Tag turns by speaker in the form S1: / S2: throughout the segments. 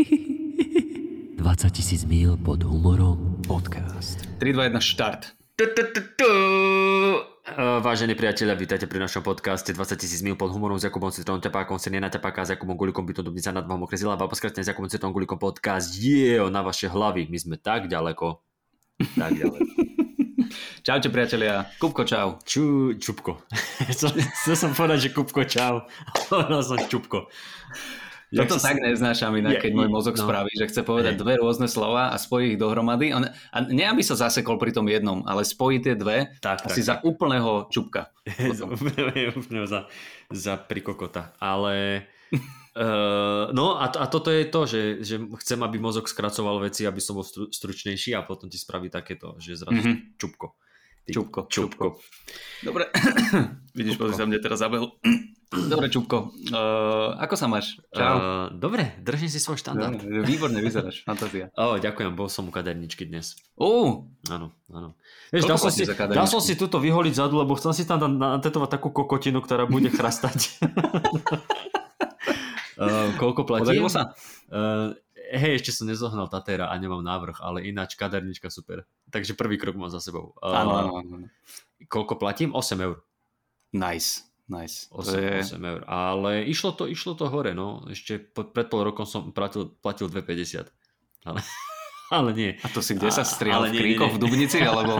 S1: 20 tisíc míl pod humorom podcast.
S2: 3, 2, 1, štart.
S1: Vážení priatelia, vítajte pri našom podcaste 20 tisíc mil pod humorom s Jakubom Citronom Tepákom, Seniena Tepáka, s Jakubom Gulikom, Bytom Dubnica nad Vahom Okrezila, alebo skratne s Jakubom Citronom Gulikom podcast je na vaše hlavy. My sme tak ďaleko. Tak ďaleko.
S2: Čaute priatelia, Kupko čau.
S1: Ču, čupko. Chcel som povedať, že Kupko čau. Povedal som čupko.
S2: Toto tak neznášam inak, keď môj mozog no. spraví, že chce povedať dve rôzne slova a spojí ich dohromady. On, a nie aby sa zasekol pri tom jednom, ale spojí tie dve tak, asi tak, za úplného čupka.
S1: úplne za, za prikokota. Ale... Uh, no a, a toto je to, že, že chcem, aby mozog skracoval veci, aby som bol stru, stručnejší a potom ti spraví takéto, že zrazu mm-hmm. čupko.
S2: Čupko, čupko. Dobre, vidíš, pozri sa mne teraz zabehol. Dobre, Čupko, uh, ako sa máš?
S1: Čau. Uh, dobre, držím si svoj štandard.
S2: Dobre, výborne vyzeráš, fantázia.
S1: Oh, ďakujem, bol som u kaderničky dnes.
S2: Uh.
S1: Áno, áno. Vieš, dal som, si, dal som si túto vyholiť zadu, lebo chcel si tam natetovať takú kokotinu, ktorá bude chrastať. uh, koľko platí?
S2: Podarilo sa?
S1: Uh, hej, ešte som nezohnal Tatera a nemám návrh, ale ináč kadernička super. Takže prvý krok mám za sebou.
S2: Áno, áno, áno.
S1: Koľko platím? 8 eur.
S2: Nice. Nice.
S1: 8, je... 8 eur. Ale išlo to, išlo to hore, no. Ešte pred pol rokom som platil, platil 2,50. Ale, ale nie.
S2: A to si kde sa strihal? v kríkoch v Dubnici? Alebo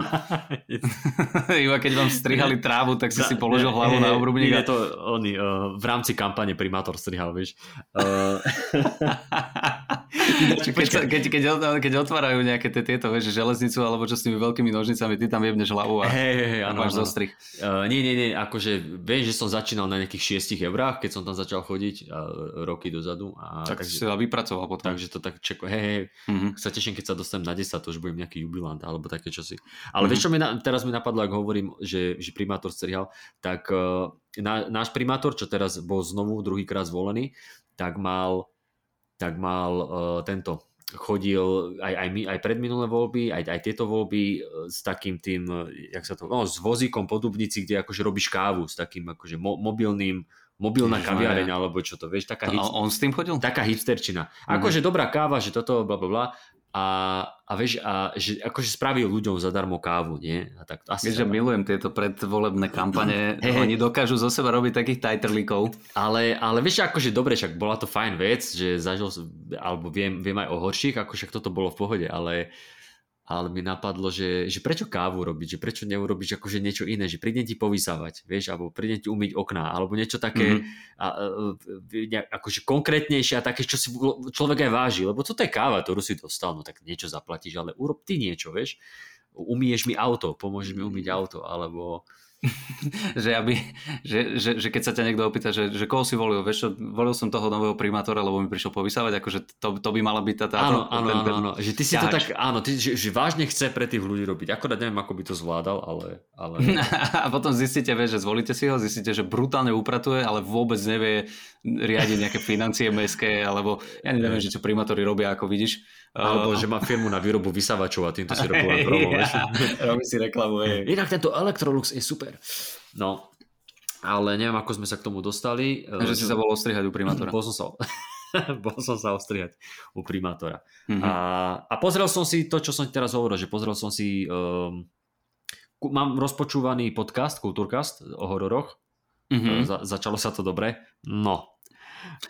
S2: iba keď vám strihali trávu, tak si si položil hlavu na obrubník?
S1: Nie, to oni, uh, v rámci kampane primátor strihal, vieš. Uh,
S2: keď, keď, keď, keď otvárajú nejaké tie, tieto, vieš, železnicu alebo čo s tými veľkými nožnicami, ty tam jebneš hlavu a
S1: hey, hey, hey,
S2: máš zostrih.
S1: Uh, nie, nie, nie, akože viem, že som začínal na nejakých 6 eurách, keď som tam začal chodiť uh, roky dozadu. A,
S2: tak takže, si sa vypracoval potom.
S1: Takže to tak čeko, hej, hej, uh-huh. sa teším, keď sa dostanem na 10, to už budem nejaký jubilant alebo také čosi. Ale uh-huh. vieš, čo mi na, teraz mi napadlo, ak hovorím, že, že primátor strihal, tak uh, na, náš primátor, čo teraz bol znovu druhýkrát zvolený, tak mal tak mal uh, tento chodil aj, aj, my, aj pred minulé voľby, aj, aj tieto voľby e, s takým tým, e, jak sa to, no, s vozíkom po Dubnici, kde akože robíš kávu s takým akože mo, mobilným mobilná kaviareň, alebo čo to, vieš, taká
S2: hipster, on s tým chodil?
S1: Taká hipsterčina. Akože mm-hmm. dobrá káva, že toto, bla, bla, bla, a, a vieš, a, že akože spravil ľuďom zadarmo kávu, nie? A tak,
S2: asi vieš, že milujem tieto predvolebné kampane, hey, oni dokážu zo seba robiť takých tajtrlíkov.
S1: Ale, ale vieš, akože dobre, však bola to fajn vec, že zažil, alebo viem, viem aj o horších, ako však toto bolo v pohode, ale ale mi napadlo, že, že prečo kávu robiť, že prečo neurobiť akože niečo iné, že prídem ti povysávať, vieš, alebo prídem ti umyť okná, alebo niečo také mm-hmm. a, a, ne, akože konkrétnejšie a také, čo si človek aj váži, lebo toto je káva, ktorú si dostal, no tak niečo zaplatíš, ale urob ty niečo, vieš, umieš mi auto, pomôžeš mi umyť auto, alebo
S2: že, aby, že, že, že keď sa ťa niekto opýta, že, že koho si volil, vieš čo, volil som toho nového primátora, lebo mi prišiel povysávať, akože to, to by mala byť tá...
S1: Áno, áno, ten, áno, áno, že ty si ťaž. to tak, áno, ty, že, že vážne chce pre tých ľudí robiť, akorát neviem, ako by to zvládal, ale... ale...
S2: A potom zistíte, vieš, že zvolíte si ho, zistíte, že brutálne upratuje, ale vôbec nevie riadiť nejaké financie mestské, alebo ja neviem, že čo primátori robia, ako vidíš.
S1: Alebo uh, že má firmu na výrobu vysávačov a týmto si robí len promo.
S2: Robí si reklamu. Hej.
S1: Inak tento Electrolux je super. No, ale neviem, ako sme sa k tomu dostali.
S2: Že si sa bol ostrihať u primátora.
S1: Bol som sa, bol som sa ostrihať u primátora. Mm-hmm. A, a pozrel som si to, čo som teraz hovoril, že pozrel som si... Um, mám rozpočúvaný podcast, Kultúrkast o hororoch. Mm-hmm. Za, začalo sa to dobre. No,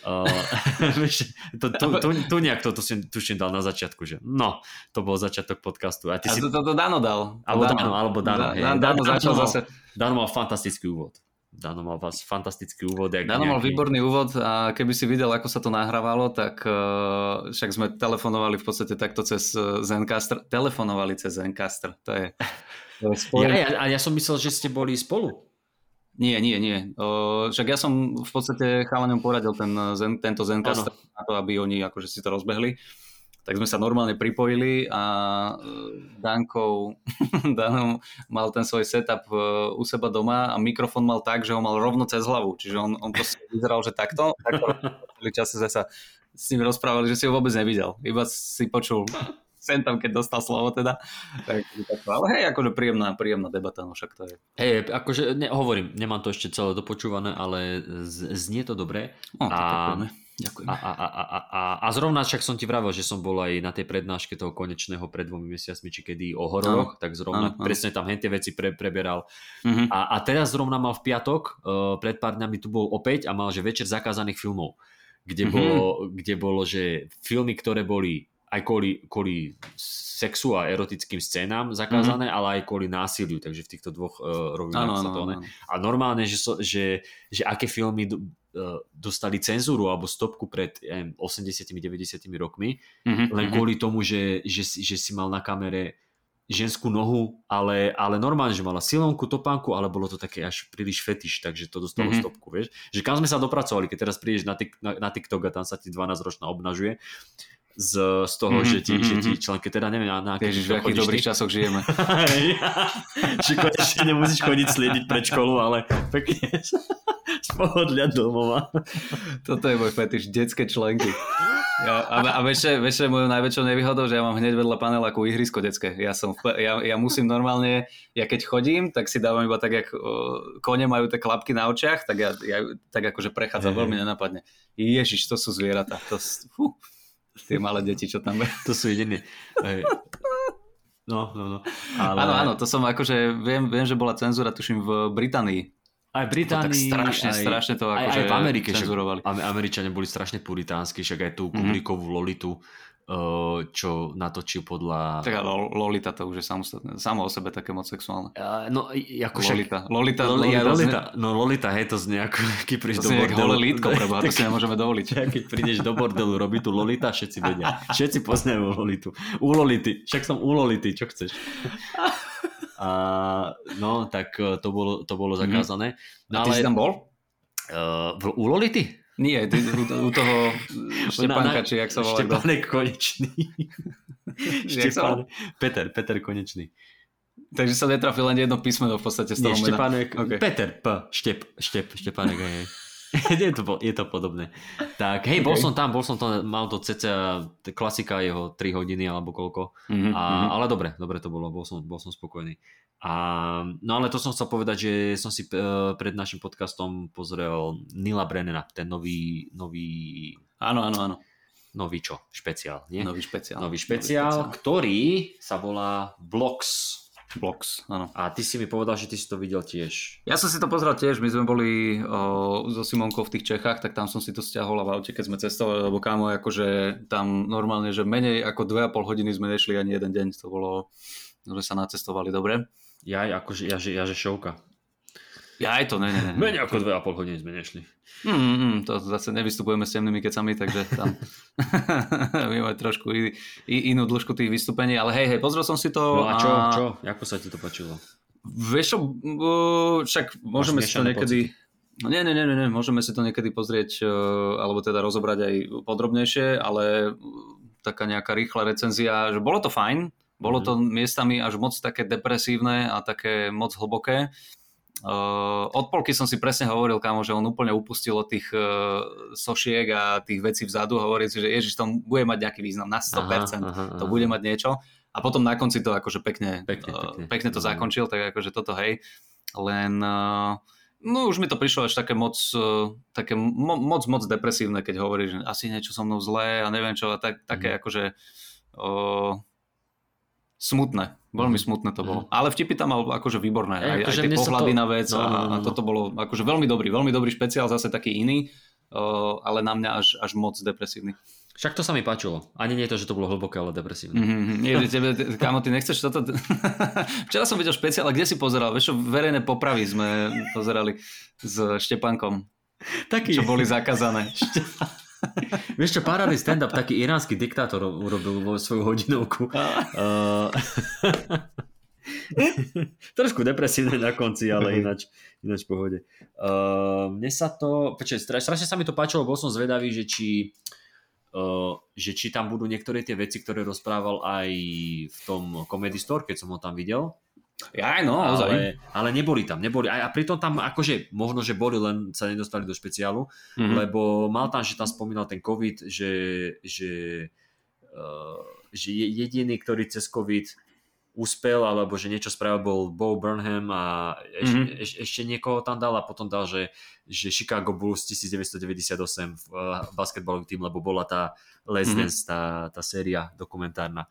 S1: Uh, to, tu, tu, tu nejak to, to si tuším dal na začiatku, že no, to bol začiatok podcastu.
S2: A, ty a si... to, to, to Dano dal.
S1: Alebo Dano, Dano alebo Dano. Da, hej.
S2: Dano, Dano, začal
S1: Dano,
S2: zase.
S1: Dano mal fantastický úvod. Dano mal vás fantastický úvod.
S2: Dano nejaký... mal výborný úvod a keby si videl, ako sa to nahrávalo, tak uh, však sme telefonovali v podstate takto cez uh, Zencaster. Telefonovali cez Zencaster, to je...
S1: To je ja, ja, a ja som myslel, že ste boli spolu.
S2: Nie, nie, nie. O, však ja som v podstate chalaňom poradil ten, zen, tento Zencaster ano. na to, aby oni akože si to rozbehli. Tak sme sa normálne pripojili a e, Dankov, Danom mal ten svoj setup e, u seba doma a mikrofon mal tak, že ho mal rovno cez hlavu. Čiže on, on proste vyzeral, že takto. takto čase sa s ním rozprávali, že si ho vôbec nevidel. Iba si počul sem tam, keď dostal slovo teda. Tak, ale hej, akože príjemná, príjemná debata, no však to je.
S1: Hej, akože ne, hovorím, nemám to ešte celé dopočúvané, ale z, znie to dobre.
S2: No,
S1: a,
S2: Ďakujem.
S1: A, a, a, a, a, a zrovna však som ti vravel, že som bol aj na tej prednáške toho konečného pred dvomi mesiacmi, či kedy o hororoch, tak zrovna ano, presne tam hentie veci pre, preberal. Uh-huh. A, a teraz zrovna mal v piatok, uh, pred pár dňami tu bol opäť a mal, že večer zakázaných filmov, kde, uh-huh. bolo, kde bolo, že filmy, ktoré boli aj kvôli, kvôli sexu a erotickým scénám zakázané, mm-hmm. ale aj kvôli násiliu, takže v týchto dvoch uh, rovinách sa to ne. A normálne, že, so, že, že aké filmy do, uh, dostali cenzúru alebo stopku pred 80-90 rokmi, mm-hmm. len kvôli tomu, že, že, že si mal na kamere ženskú nohu, ale, ale normálne, že mala silonku, topánku, ale bolo to také až príliš fetiš, takže to dostalo mm-hmm. stopku, vieš. Že kam sme sa dopracovali, keď teraz prídeš na, tik, na, na TikTok a tam sa ti 12 ročná obnažuje, z, z toho, mm-hmm, že, ti, mm-hmm. že ti mhm. členke, teda neviem, na akých
S2: Ježiš, v akých dobrých časoch žijeme.
S1: Či konečne nemusíš chodiť sliediť pred školu, ale pekne z pohodlia domova.
S2: Toto je môj fetiš, detské členky. Ja, a, a vieš, vieš, mojou najväčšou nevýhodou, že ja mám hneď vedľa paneláku ihrisko detské. Ja, som, ja, ja musím normálne, ja keď chodím, tak si dávam iba tak, jak o, kone majú tie klapky na očiach, tak ja, ja tak akože prechádzam veľmi nenapadne. Ježiš, to sú zvieratá. To, fú. Tie malé deti, čo tam...
S1: To sú jediné. No, no, no.
S2: Ale... Áno, áno, to som akože, viem, viem, že bola cenzúra, tuším, v Británii.
S1: Aj Británii,
S2: to tak strašne, aj, strašne to akože aj,
S1: aj v Amerike
S2: cenzurovali.
S1: Však, Američania boli strašne puritánsky, však aj tú Kubrickovú mm-hmm. Lolitu čo natočil podľa...
S2: Tak Lolita to už je samostatné, samo o sebe také moc sexuálne.
S1: Uh, no, ako
S2: Lolita.
S1: Lolita, Lolita, Lolita, Lolita, no Lolita, hej, to znie ako, keď prídeš
S2: do bordelu. To lítko, preboha, to si nemôžeme dovoliť.
S1: Keď prídeš do bordelu, robí tu Lolita, všetci vedia. Všetci poznajú Lolitu. U Lolity, však som u Lolity, čo chceš. A, no, tak eh, to bolo, to bolo mhm. zakázané. No,
S2: A ty ale, si tam bol?
S1: Uh, u Lolity?
S2: Nie, ty, u, u toho Štepánka, či jak sa volá.
S1: Štepánek Konečný. Štepán, Peter, Peter Konečný.
S2: Takže sa netrafil len jedno písmeno v podstate z toho
S1: Nie, Štepánek, okay. Peter, P, Štep, Štep, Štepánek, hej. je, to, je to podobné. Tak hej, okay. bol som tam, bol som tam, mal to cca klasika jeho 3 hodiny alebo koľko. Mm-hmm, a, mm-hmm. Ale dobre, dobre to bolo, bol som, bol som spokojný. A, no ale to som chcel povedať, že som si uh, pred našim podcastom pozrel Nila Brennera, ten nový, nový...
S2: Áno, áno, áno.
S1: Nový čo? Špeciál, nie?
S2: Nový špeciál.
S1: Nový špeciál, Nový špeciál. ktorý sa volá Blocks.
S2: Blocks, áno.
S1: A ty si mi povedal, že ty si to videl tiež.
S2: Ja som si to pozrel tiež, my sme boli o, so Simonkou v tých Čechách, tak tam som si to stiahol a v aute, keď sme cestovali, lebo kámo, akože tam normálne, že menej ako 2,5 hodiny sme nešli ani jeden deň, to bolo, že sa nacestovali dobre.
S1: Ja, akože, ja, ja, že šovka.
S2: Ja aj to, ne, ne, ne.
S1: Menej ako 2,5 hodiny sme nešli.
S2: Mm, mm, to zase nevystupujeme s temnými kecami, takže tam máme trošku i, i, inú dĺžku tých vystúpení, ale hej, hej, pozrel som si to.
S1: No a čo, a... čo? Ako sa ti to páčilo?
S2: Vieš čo, však môžeme si to niekedy... No nie, nie, nie, nie, môžeme si to niekedy pozrieť, alebo teda rozobrať aj podrobnejšie, ale taká nejaká rýchla recenzia, že bolo to fajn, bolo mhm. to miestami až moc také depresívne a také moc hlboké. Uh, od polky som si presne hovoril, kámo, že on úplne upustil od tých uh, sošiek a tých vecí vzadu, hovorí si, že ježiš, to bude mať nejaký význam, na 100% aha, aha, aha. to bude mať niečo. A potom na konci to akože pekne, pekne, uh, pekne. pekne to mhm. zakončil, tak akože toto hej. Len uh, no už mi to prišlo až také moc, uh, také mo, moc, moc depresívne, keď hovorí, že asi niečo so mnou zlé a neviem čo, a tak, také mm. akože uh, smutné. Veľmi mhm. smutné to bolo. Mm. Ale vtipy tam mal akože výborné. Aj, aj tie pohľady to... na vec no, no, no, no. a toto bolo akože veľmi dobrý, veľmi dobrý špeciál, zase taký iný, uh, ale na mňa až, až moc depresívny.
S1: Však to sa mi páčilo. Ani nie je to, že to bolo hlboké, ale depresívne.
S2: Mm-hmm. Nie, že tebe, kámo, ty nechceš toto... Včera som videl špeciál, a kde si pozeral? Vieš verejné popravy sme pozerali s Štepankom. Taký. Čo boli zakázané.
S1: Vieš čo, parádny stand-up, taký iránsky diktátor urobil vo svoju hodinovku. Uh, trošku depresívne na konci, ale ináč, ináč pohode. Uh, mne sa to, počkaj, strašne sa mi to páčilo, bol som zvedavý, že či, uh, že či tam budú niektoré tie veci, ktoré rozprával aj v tom Comedy Store, keď som ho tam videl.
S2: Ja, no,
S1: ale, ale neboli tam, neboli. A, a pritom tam akože, možno, že boli, len sa nedostali do špeciálu, mm-hmm. lebo mal tam, že tam spomínal ten COVID, že, že, uh, že jediný, ktorý cez COVID úspel, alebo že niečo spravil, bol Bo Burnham a eš, mm-hmm. eš, ešte niekoho tam dal a potom dal, že, že Chicago Bulls 1998 v uh, basketbalový tým, lebo bola tá Les mm-hmm. Dance, tá, tá séria dokumentárna.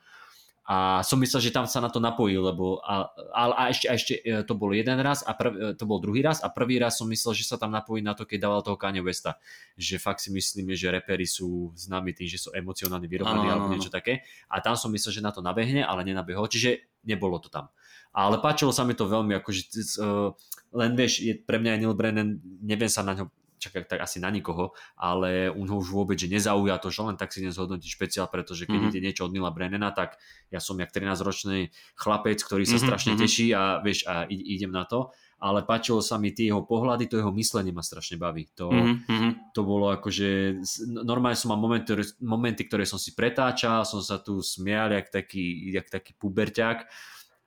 S1: A som myslel, že tam sa na to napojil, lebo a, a, a ešte, a ešte e, to bol jeden raz a prv, e, to bol druhý raz a prvý raz som myslel, že sa tam napojí na to, keď dával toho Kanye Westa. Že fakt si myslíme, že repery sú známi tým, že sú emocionálne vyrovnaní alebo niečo také. A tam som myslel, že na to nabehne, ale nenabehol, čiže nebolo to tam. Ale páčilo sa mi to veľmi, akože uh, len vieš, je, pre mňa je Neil Brennan, neviem sa na ňo čak tak asi na nikoho, ale u ho už vôbec, že nezauja to, že len tak si nezhodnotí špeciál, pretože keď mm-hmm. ide niečo od Nila Brennana, tak ja som jak 13-ročný chlapec, ktorý sa mm-hmm. strašne mhm. teší a vieš, a idem na to ale páčilo sa mi tie jeho pohľady, to jeho myslenie ma strašne baví. To, mm-hmm. to bolo akože, normálne som mal momenty, momenty, ktoré som si pretáčal, som sa tu smial jak taký, jak taký puberťák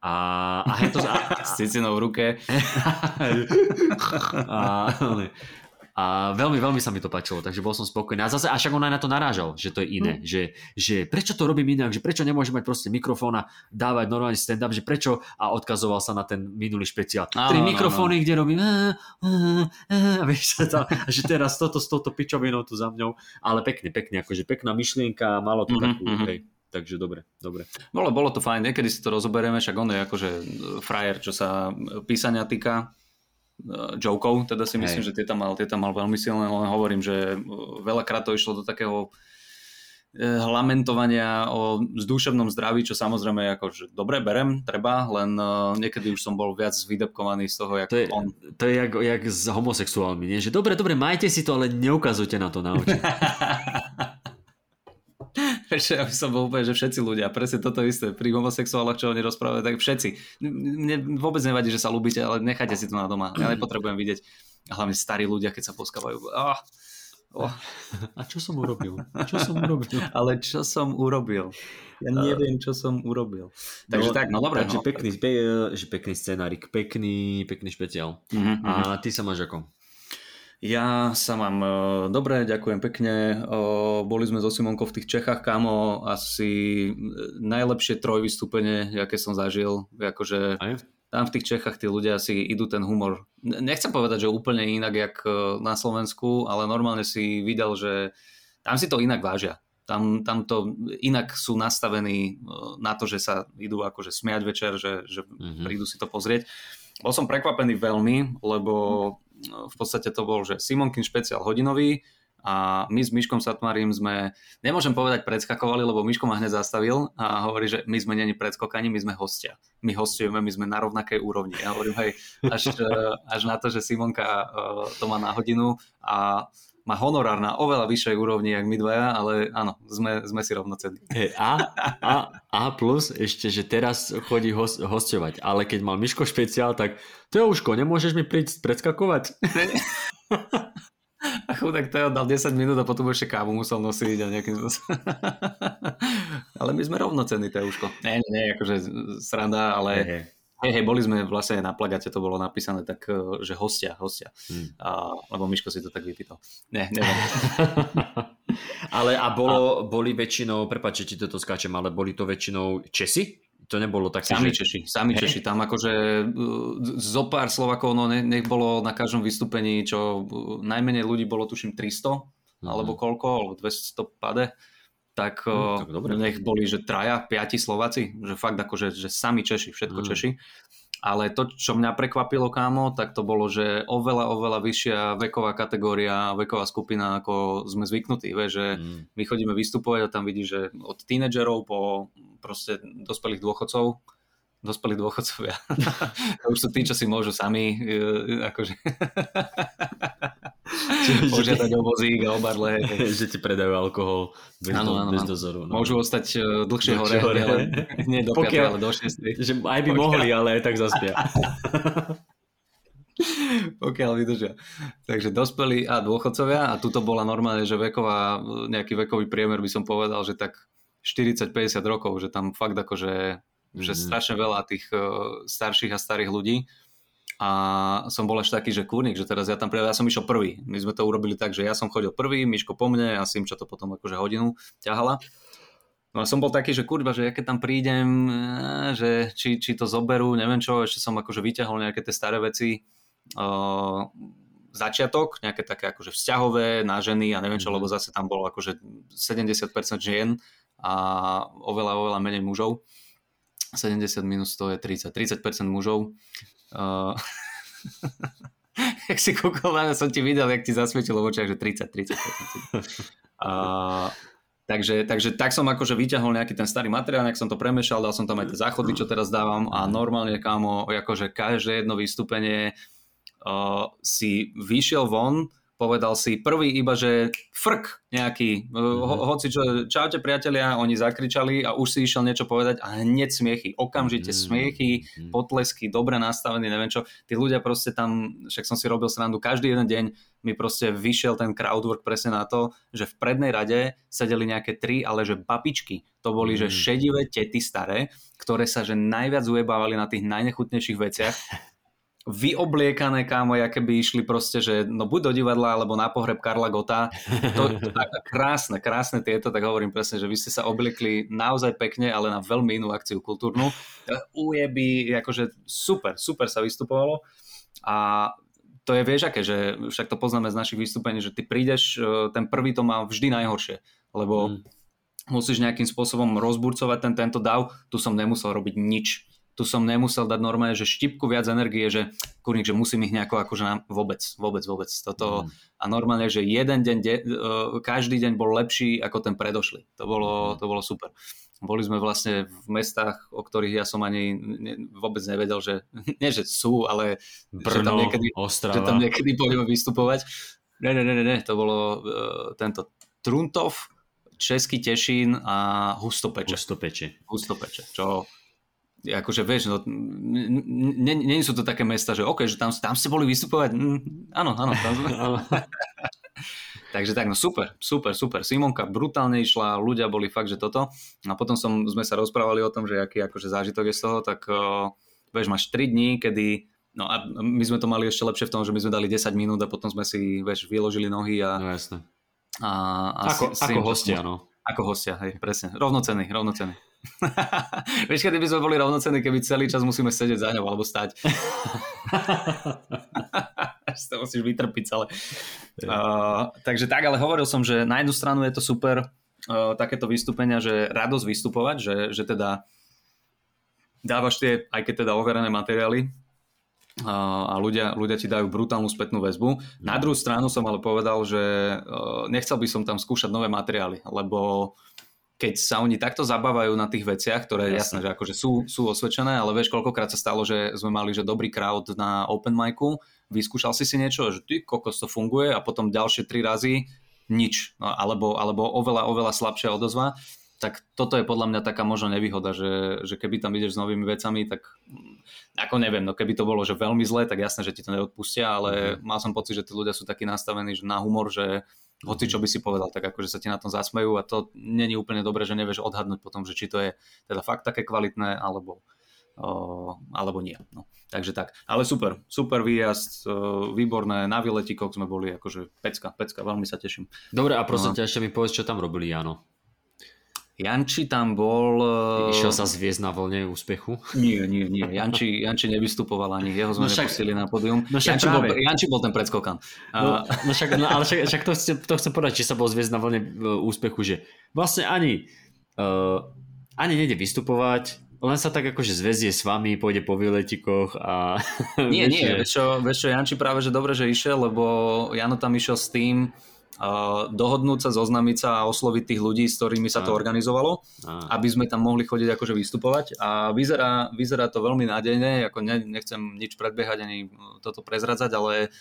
S1: a, a, to, a,
S2: s v ruke.
S1: a, a veľmi, veľmi sa mi to páčilo, takže bol som spokojný. A zase, a však on aj na to narážal, že to je iné, mm. že, že prečo to robím inak, že prečo nemôžem mať proste mikrofón a dávať normálne stand-up, že prečo a odkazoval sa na ten minulý špeciál. Tri mikrofóny, kde robím a, vieš sa tam, že teraz toto s touto pičovinou tu za mňou, ale pekne, pekne, akože pekná myšlienka, malo to mm-hmm, takú, mm-hmm. hej, takže dobre, dobre.
S2: Bolo, bolo to fajn, niekedy si to rozoberieme, však on je akože frajer, čo sa písania týka, jokov, teda si myslím, Hej. že tie tam, mal, tie tam mal veľmi silné, len hovorím, že eh, veľakrát to išlo do takého eh, lamentovania o zdúševnom zdraví, čo samozrejme ako, že dobre, berem, treba, len niekedy už som bol viac vydepkovaný z toho, jak
S1: to je,
S2: on.
S1: To je jak, jak s homosexuálmi, nie? že dobre, dobre, majte si to, ale neukazujte na to na oči.
S2: Ešte, aby som bol úplne, že všetci ľudia, presne toto isté, pri homosexuáloch, čo oni rozprávajú, tak všetci. Mne vôbec nevadí, že sa ľúbite, ale nechajte si to na doma. Ja nepotrebujem vidieť, a hlavne starí ľudia, keď sa poskávajú. Oh,
S1: oh. A čo som urobil? Čo som urobil?
S2: ale čo som urobil? Ja neviem, čo som urobil. Takže no, tak, no dobre.
S1: Takže no. pekný, pe, že pekný scenárik, pekný, pekný špeciál. Mm-hmm. A ty sa máš ako?
S2: Ja sa mám e, dobre, ďakujem pekne. E, boli sme so Simonkou v tých Čechách, kámo, asi e, najlepšie troj vystúpenie, aké som zažil. Akože tam v tých Čechách tí ľudia si idú ten humor. Nechcem povedať, že úplne inak, jak na Slovensku, ale normálne si videl, že tam si to inak vážia. Tam, tam to inak sú nastavení na to, že sa idú akože smiať večer, že, že mm-hmm. prídu si to pozrieť. Bol som prekvapený veľmi, lebo v podstate to bol, že Simonkin špeciál hodinový a my s Myškom Satmarím sme, nemôžem povedať predskakovali, lebo Myško ma hneď zastavil a hovorí, že my sme není predskokani, my sme hostia. My hostujeme, my sme na rovnakej úrovni. Ja hovorím, hej, až, až na to, že Simonka eh, to má na hodinu a má honorár na oveľa vyššej úrovni, jak my dvaja, ale áno, sme, sme si rovnocenní.
S1: Hey, a, a, a plus ešte, že teraz chodí host, hostovať, ale keď mal Miško špeciál, tak to je užko, nemôžeš mi prísť predskakovať?
S2: A chudák to dal 10 minút a potom ešte kávu musel nosiť a nejakým ale my sme rovnocenní, to je užko. Nie, nie, nie, akože sranda, ale... Hey, hey Hej, hej, boli sme vlastne na plagate, to bolo napísané tak, e, že hostia, hostia. Hmm. A, lebo Miško si to tak vypýtal. Nie, neviem.
S1: ale a bolo, a... boli väčšinou, prepáčte, ti toto skáčem, ale boli to väčšinou Česi? To nebolo tak.
S2: Sami že... Češi, sami hey. Češi. Tam akože e, zo pár Slovakov, no nech bolo na každom vystúpení, čo e, najmenej ľudí bolo tuším 300, hmm. alebo koľko, alebo 200 pade tak, no, tak dobre. nech boli, že traja, piati Slováci, že fakt akože že sami Češi, všetko mm. Češi. Ale to, čo mňa prekvapilo, kámo, tak to bolo, že oveľa, oveľa vyššia veková kategória, veková skupina, ako sme zvyknutí. Vie, že mm. my chodíme vystupovať a tam vidíš, že od tínedžerov po proste dospelých dôchodcov, dospelí dôchodcovia. to už sú tí, čo si môžu sami e, akože požiadať o vozík a o barle.
S1: že ti predajú alkohol bez, ano, do, ano, bez dozoru.
S2: No. Môžu ostať e, dlhšie, dlhšie hore, hore. Ale, nie do Pokiaľ, 5, ale do 6.
S1: Že aj by Pokiaľ. mohli, ale aj tak zaspia.
S2: Pokiaľ vydržia. Takže dospelí a dôchodcovia a tuto bola normálne, že veková, nejaký vekový priemer by som povedal, že tak 40-50 rokov, že tam fakt akože že mhm. strašne veľa tých uh, starších a starých ľudí a som bol až taký, že kurník, že teraz ja tam ja som išiel prvý. My sme to urobili tak, že ja som chodil prvý, Miško po mne a Simča to potom akože hodinu ťahala. No a som bol taký, že kurva, že ja keď tam prídem, eh, že či, či to zoberú, neviem čo, ešte som akože vyťahol nejaké tie staré veci, uh, začiatok, nejaké také akože vzťahové na ženy a neviem čo, mm-hmm. lebo zase tam bolo akože 70% žien a oveľa, oveľa menej mužov. 70 minus 100 je 30. 30% mužov. Uh, jak si kúkol, som ti videl, jak ti zasvietilo v očiach, že 30, 30. uh, Takže, takže tak som akože vyťahol nejaký ten starý materiál, nejak som to premešal, dal som tam aj tie záchody, čo teraz dávam a normálne kámo, akože každé jedno vystúpenie uh, si vyšiel von, povedal si prvý iba, že frk nejaký, ho, hoci čo, čaute priatelia, oni zakričali a už si išiel niečo povedať a hneď smiechy, okamžite mm-hmm. smiechy, mhm. potlesky, dobre nastavený, neviem čo, tí ľudia proste tam, však som si robil srandu, každý jeden deň mi proste vyšiel ten crowdwork presne na to, že v prednej rade sedeli nejaké tri, ale že babičky, to boli, mm-hmm. že šedivé tety staré, ktoré sa že najviac ujebávali na tých najnechutnejších veciach vyobliekané, kámo, aké by išli proste, že no buď do divadla, alebo na pohreb Karla Gota. To, to, krásne, krásne tieto, tak hovorím presne, že vy ste sa obliekli naozaj pekne, ale na veľmi inú akciu kultúrnu. Ujeby, akože super, super sa vystupovalo. A to je, vieš aké, že však to poznáme z našich vystúpení, že ty prídeš, e, ten prvý to má vždy najhoršie, lebo mm. musíš nejakým spôsobom rozburcovať ten tento dav, tu som nemusel robiť nič tu som nemusel dať normálne, že štipku viac energie, že kurník, že musím ich nejako akože nám, vôbec, vôbec, vôbec. Toto, mm. A normálne, že jeden deň, de, e, každý deň bol lepší ako ten predošlý. To bolo, mm. to bolo super. Boli sme vlastne v mestách, o ktorých ja som ani ne, vôbec nevedel, že nie, že sú, ale
S1: Brno, že tam niekedy, Ostrava.
S2: Že tam niekedy budeme vystupovať. Ne, ne, ne, ne, to bolo uh, tento Truntov, Český Tešín a Hustopeče.
S1: Hustopeče.
S2: Hustopeče, čo akože vieš, no, nie sú to také mesta, že OK, že tam, tam ste boli vystupovať, mm, áno, áno. Tam. Takže tak, no super, super, super. Simonka brutálne išla, ľudia boli fakt, že toto. A potom som, sme sa rozprávali o tom, že aký akože zážitok je z toho, tak uh, vieš, máš 3 dní, kedy No a my sme to mali ešte lepšie v tom, že my sme dali 10 minút a potom sme si, vieš, vyložili nohy a...
S1: No jasne.
S2: A,
S1: a ako, si, ako hostia, no.
S2: Ako hostia, hej, presne. Rovnocený, rovnocený. Vieš, kedy by sme boli rovnocení, keby celý čas musíme sedieť za ňou alebo stať. to musíš vytrpiť celé. Uh, takže tak, ale hovoril som, že na jednu stranu je to super uh, takéto vystúpenia, že radosť vystupovať, že, že teda dávaš tie, aj keď teda overené materiály, a ľudia, ľudia ti dajú brutálnu spätnú väzbu. Na druhú stranu som ale povedal, že nechcel by som tam skúšať nové materiály, lebo keď sa oni takto zabávajú na tých veciach, ktoré jasné, jasné že akože sú, sú osvedčené, ale vieš, koľkokrát sa stalo, že sme mali že dobrý crowd na open micu, vyskúšal si si niečo, že ty kokos to funguje a potom ďalšie tri razy nič, no, alebo, alebo oveľa, oveľa slabšia odozva tak toto je podľa mňa taká možno nevýhoda, že, že keby tam ideš s novými vecami, tak mm, ako neviem, no keby to bolo že veľmi zlé, tak jasné, že ti to neodpustia, ale mm. mal som pocit, že tí ľudia sú takí nastavení že na humor, že hoci čo by si povedal, tak akože sa ti na tom zasmejú a to není úplne dobré, že nevieš odhadnúť potom, že či to je teda fakt také kvalitné, alebo, o, alebo nie. No. Takže tak. Ale super, super výjazd, výborné, na výletikoch sme boli, akože pecka, pecka, veľmi sa teším.
S1: Dobre, a prosím no. ťa, ešte mi povedz, čo tam robili Jano.
S2: Janči tam bol...
S1: Išiel sa zviezť na vlne úspechu?
S2: Nie, nie, nie. Janči, Janči nevystupoval ani. Jeho sme no však, nepustili na pódium. No Janči, bol, Janči bol ten predskokan.
S1: No, no však, no, ale však, však to, chcem, to chcem povedať, či sa bol zviezť na vlne e, úspechu, že vlastne ani, uh, ani nejde vystupovať, len sa tak akože zväzie s vami, pôjde po výletikoch a...
S2: Nie, nie, vieš čo, vieš čo, Janči práve, že dobre, že išiel, lebo Jano tam išiel s tým, dohodnúť sa, zoznamiť sa a osloviť tých ľudí, s ktorými sa to organizovalo, aby sme tam mohli chodiť akože vystupovať a vyzerá, vyzerá to veľmi nádejne, ako ne, nechcem nič predbiehať ani toto prezradzať, ale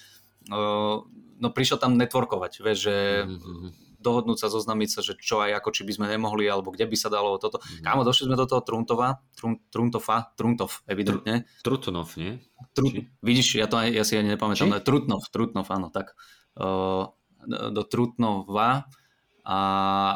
S2: no prišiel tam networkovať, vieš, že mm-hmm. dohodnúť sa, zoznamiť sa, že čo aj ako, či by sme nemohli, alebo kde by sa dalo toto. Mm-hmm. Kámo, došli sme do toho Truntova, Trun, Truntofa, Truntov, evidentne.
S1: Trutnov, nie?
S2: Trut, vidíš, ja to aj, ja si ani nepamätám, Trutnov, Trutnov, áno, tak. Uh, do Trutnova a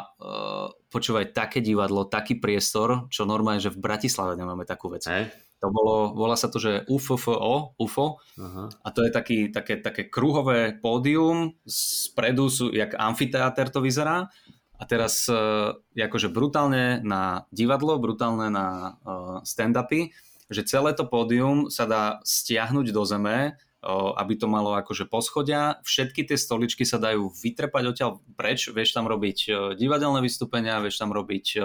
S2: uh, počúvaj, také divadlo, taký priestor, čo normálne, že v Bratislave nemáme takú vec. Hey. To bolo, volá sa to, že UFFO, UFO, uh-huh. a to je taký, také, také kruhové pódium, spredu sú, jak amfiteáter to vyzerá, A teraz uh, akože brutálne na divadlo, brutálne na uh, stand-upy, že celé to pódium sa dá stiahnuť do zeme, aby to malo akože poschodia. Všetky tie stoličky sa dajú vytrepať odtiaľ preč, vieš tam robiť divadelné vystúpenia, vieš tam robiť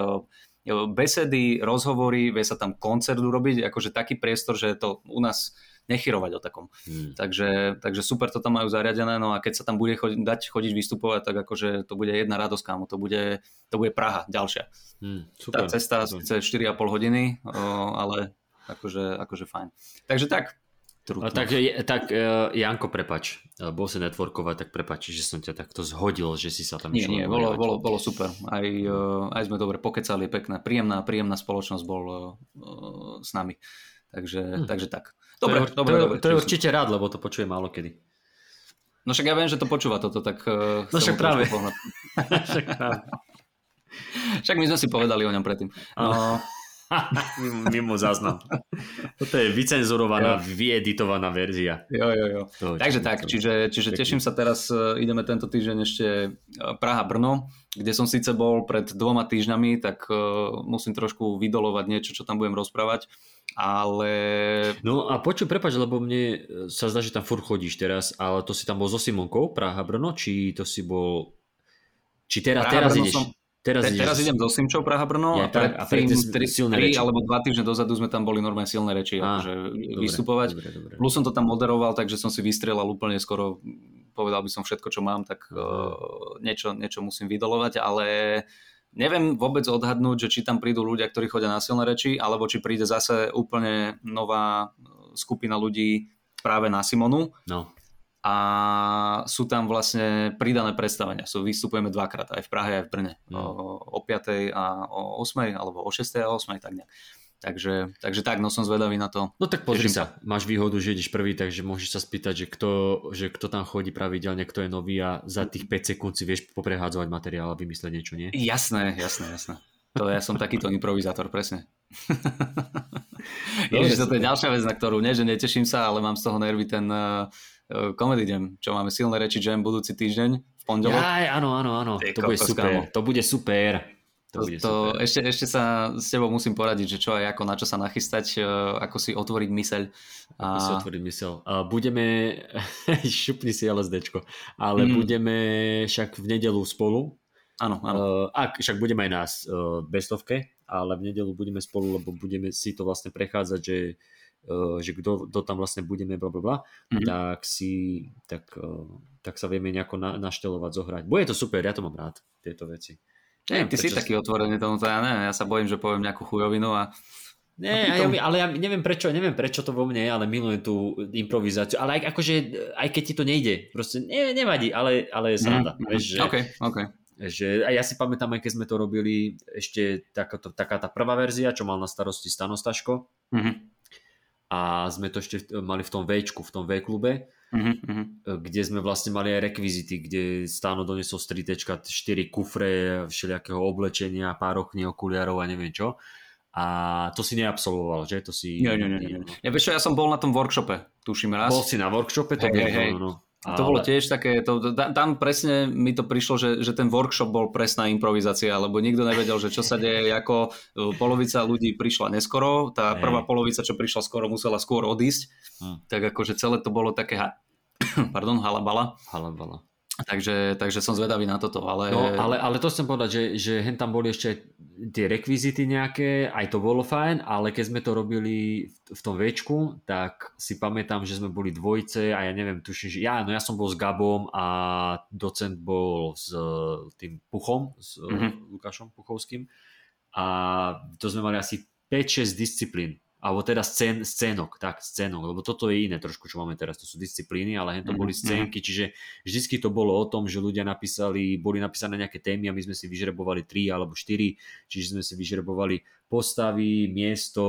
S2: besedy, rozhovory, vie sa tam koncert urobiť, akože taký priestor, že to u nás nechyrovať o takom. Hmm. Takže, takže super to tam majú zariadené, no a keď sa tam bude chodiť, dať chodiť vystupovať, tak akože to bude jedna radosť, kámo, to bude, to bude Praha ďalšia. Hmm, super, Tá cesta super. 4,5 hodiny, o, ale akože, akože fajn. Takže tak,
S1: Trutno. Tak, tak uh, Janko, prepač, bol si networkovať, tak prepač, že som ťa takto zhodil, že si sa tam
S2: Nie, nie, bolo, bolo, bolo super. Aj, uh, aj sme dobre pokecali, pekná, príjemná, príjemná spoločnosť bol uh, s nami. Takže, hm. takže tak.
S1: Dobre, to je, dobre, to, dobre, to je určite rád, lebo to počuje málo kedy.
S2: No však ja viem, že to počúva toto, tak...
S1: Uh, no však práve. však práve.
S2: Však my sme si povedali o ňom predtým. No,
S1: mimo, mimo záznam. Toto je vycenzurovaná, jo. vyeditovaná verzia.
S2: Jo, jo, jo. Toho, Takže tak, čiže, čiže teším sa teraz, e, ideme tento týždeň ešte e, Praha-Brno, kde som síce bol pred dvoma týždňami, tak uh, musím trošku vydolovať niečo, čo tam budem rozprávať, ale...
S1: No a počuj, prepač, lebo mne sa zdá, že tam furt chodíš teraz, ale to si tam bol so Simonkou, Praha-Brno, či to si bol... Či teraz, teraz ideš... Som
S2: Teraz, Te, teraz idem do Simčov Praha Brno ja, a pred, a pred 3, 3 alebo 2 týždne dozadu sme tam boli normálne silné reči, ah, akože dobre, vystupovať. Dobre, dobre. Plus som to tam moderoval, takže som si vystrelal úplne skoro, povedal by som všetko, čo mám, tak uh, niečo, niečo musím vydolovať, ale neviem vôbec odhadnúť, že či tam prídu ľudia, ktorí chodia na silné reči, alebo či príde zase úplne nová skupina ľudí práve na Simonu. No a sú tam vlastne pridané predstavenia. Sú, vystupujeme dvakrát, aj v Prahe, aj v Brne. Mm. O, o 5. a o 8. alebo o 6. a 8. tak nejak. Takže, takže tak, no som zvedavý na to.
S1: No tak pozri sa, máš výhodu, že ideš prvý, takže môžeš sa spýtať, že kto, že kto tam chodí pravidelne, kto je nový a za tých 5 sekúnd si vieš poprehádzovať materiál a vymyslieť niečo, nie?
S2: Jasné, jasné, jasné. To ja som takýto improvizátor, presne. Ježiš, to je ďalšia vec, na ktorú nie, že neteším sa, ale mám z toho nervy ten uh, Comedy Jam, čo máme silné reči Jam budúci týždeň v pondelok.
S1: Aj, áno, áno, áno. to bude super. To bude super.
S2: To, to, to ešte, ešte sa s tebou musím poradiť, že čo aj ako, na čo sa nachystať, uh, ako si otvoriť myseľ.
S1: A... Ako si otvoriť myseľ. Uh, budeme, šupni si LSDčko, ale mm. budeme však v nedelu spolu.
S2: Áno, áno.
S1: Ak však budeme aj nás uh, bestovke, ale v nedelu budeme spolu, lebo budeme si to vlastne prechádzať, že Eh, že kto, kto tam vlastne budeme, bla, bla, bla, mm-hmm. tak si, tak, eh, tak sa vieme nejako na, naštelovať, zohrať. Bude to super, ja to mám rád, tieto veci.
S2: Neviem, ty si taký otvorený tomu, to ja neviem, ja sa bojím, že poviem nejakú chujovinu a
S1: nie, ja, ale ja neviem prečo, neviem prečo to vo mne, ale milujem tú improvizáciu, ale aj, akože, aj keď ti to nejde, proste ne, nevadí, ale, ale je sranda. Mm, vieš, že,
S2: okay, okay.
S1: Že, a ja si pamätám, aj keď sme to robili, ešte taká, taká tá prvá verzia, čo mal na starosti Stanostaško, mm-hmm a sme to ešte mali v tom Včku, v tom V klube, uh-huh. kde sme vlastne mali aj rekvizity, kde Stáno donesol z 3 4 kufre všelijakého oblečenia, pár okní, okuliarov a neviem čo. A to si neabsolvoval, že? To si...
S2: Nie, nie, nie. nie. Ja, vieš čo, ja som bol na tom workshope, tuším raz.
S1: Bol si na workshope? To hey, hey, hey. No, no.
S2: A to bolo tiež také, to, tam presne mi to prišlo, že, že ten workshop bol presná improvizácia, lebo nikto nevedel, že čo sa deje, ako e, polovica ľudí prišla neskoro, tá prvá polovica, čo prišla skoro, musela skôr odísť, hm. tak akože celé to bolo také, pardon, halabala.
S1: Halabala.
S2: Takže, takže som zvedavý na toto, ale...
S1: No, ale, ale to chcem povedať, že, že hen tam boli ešte tie rekvizity nejaké, aj to bolo fajn, ale keď sme to robili v, tom večku, tak si pamätám, že sme boli dvojce a ja neviem, tuším, že ja, no ja som bol s Gabom a docent bol s tým Puchom, s mm-hmm. Lukášom Puchovským a to sme mali asi 5-6 disciplín alebo teda scén, scénok, tak, scénok, lebo toto je iné trošku, čo máme teraz, to sú disciplíny, ale to boli mhm, scénky, mhm. čiže vždycky to bolo o tom, že ľudia napísali, boli napísané nejaké témy a my sme si vyžrebovali tri alebo štyri, čiže sme si vyžrebovali postavy, miesto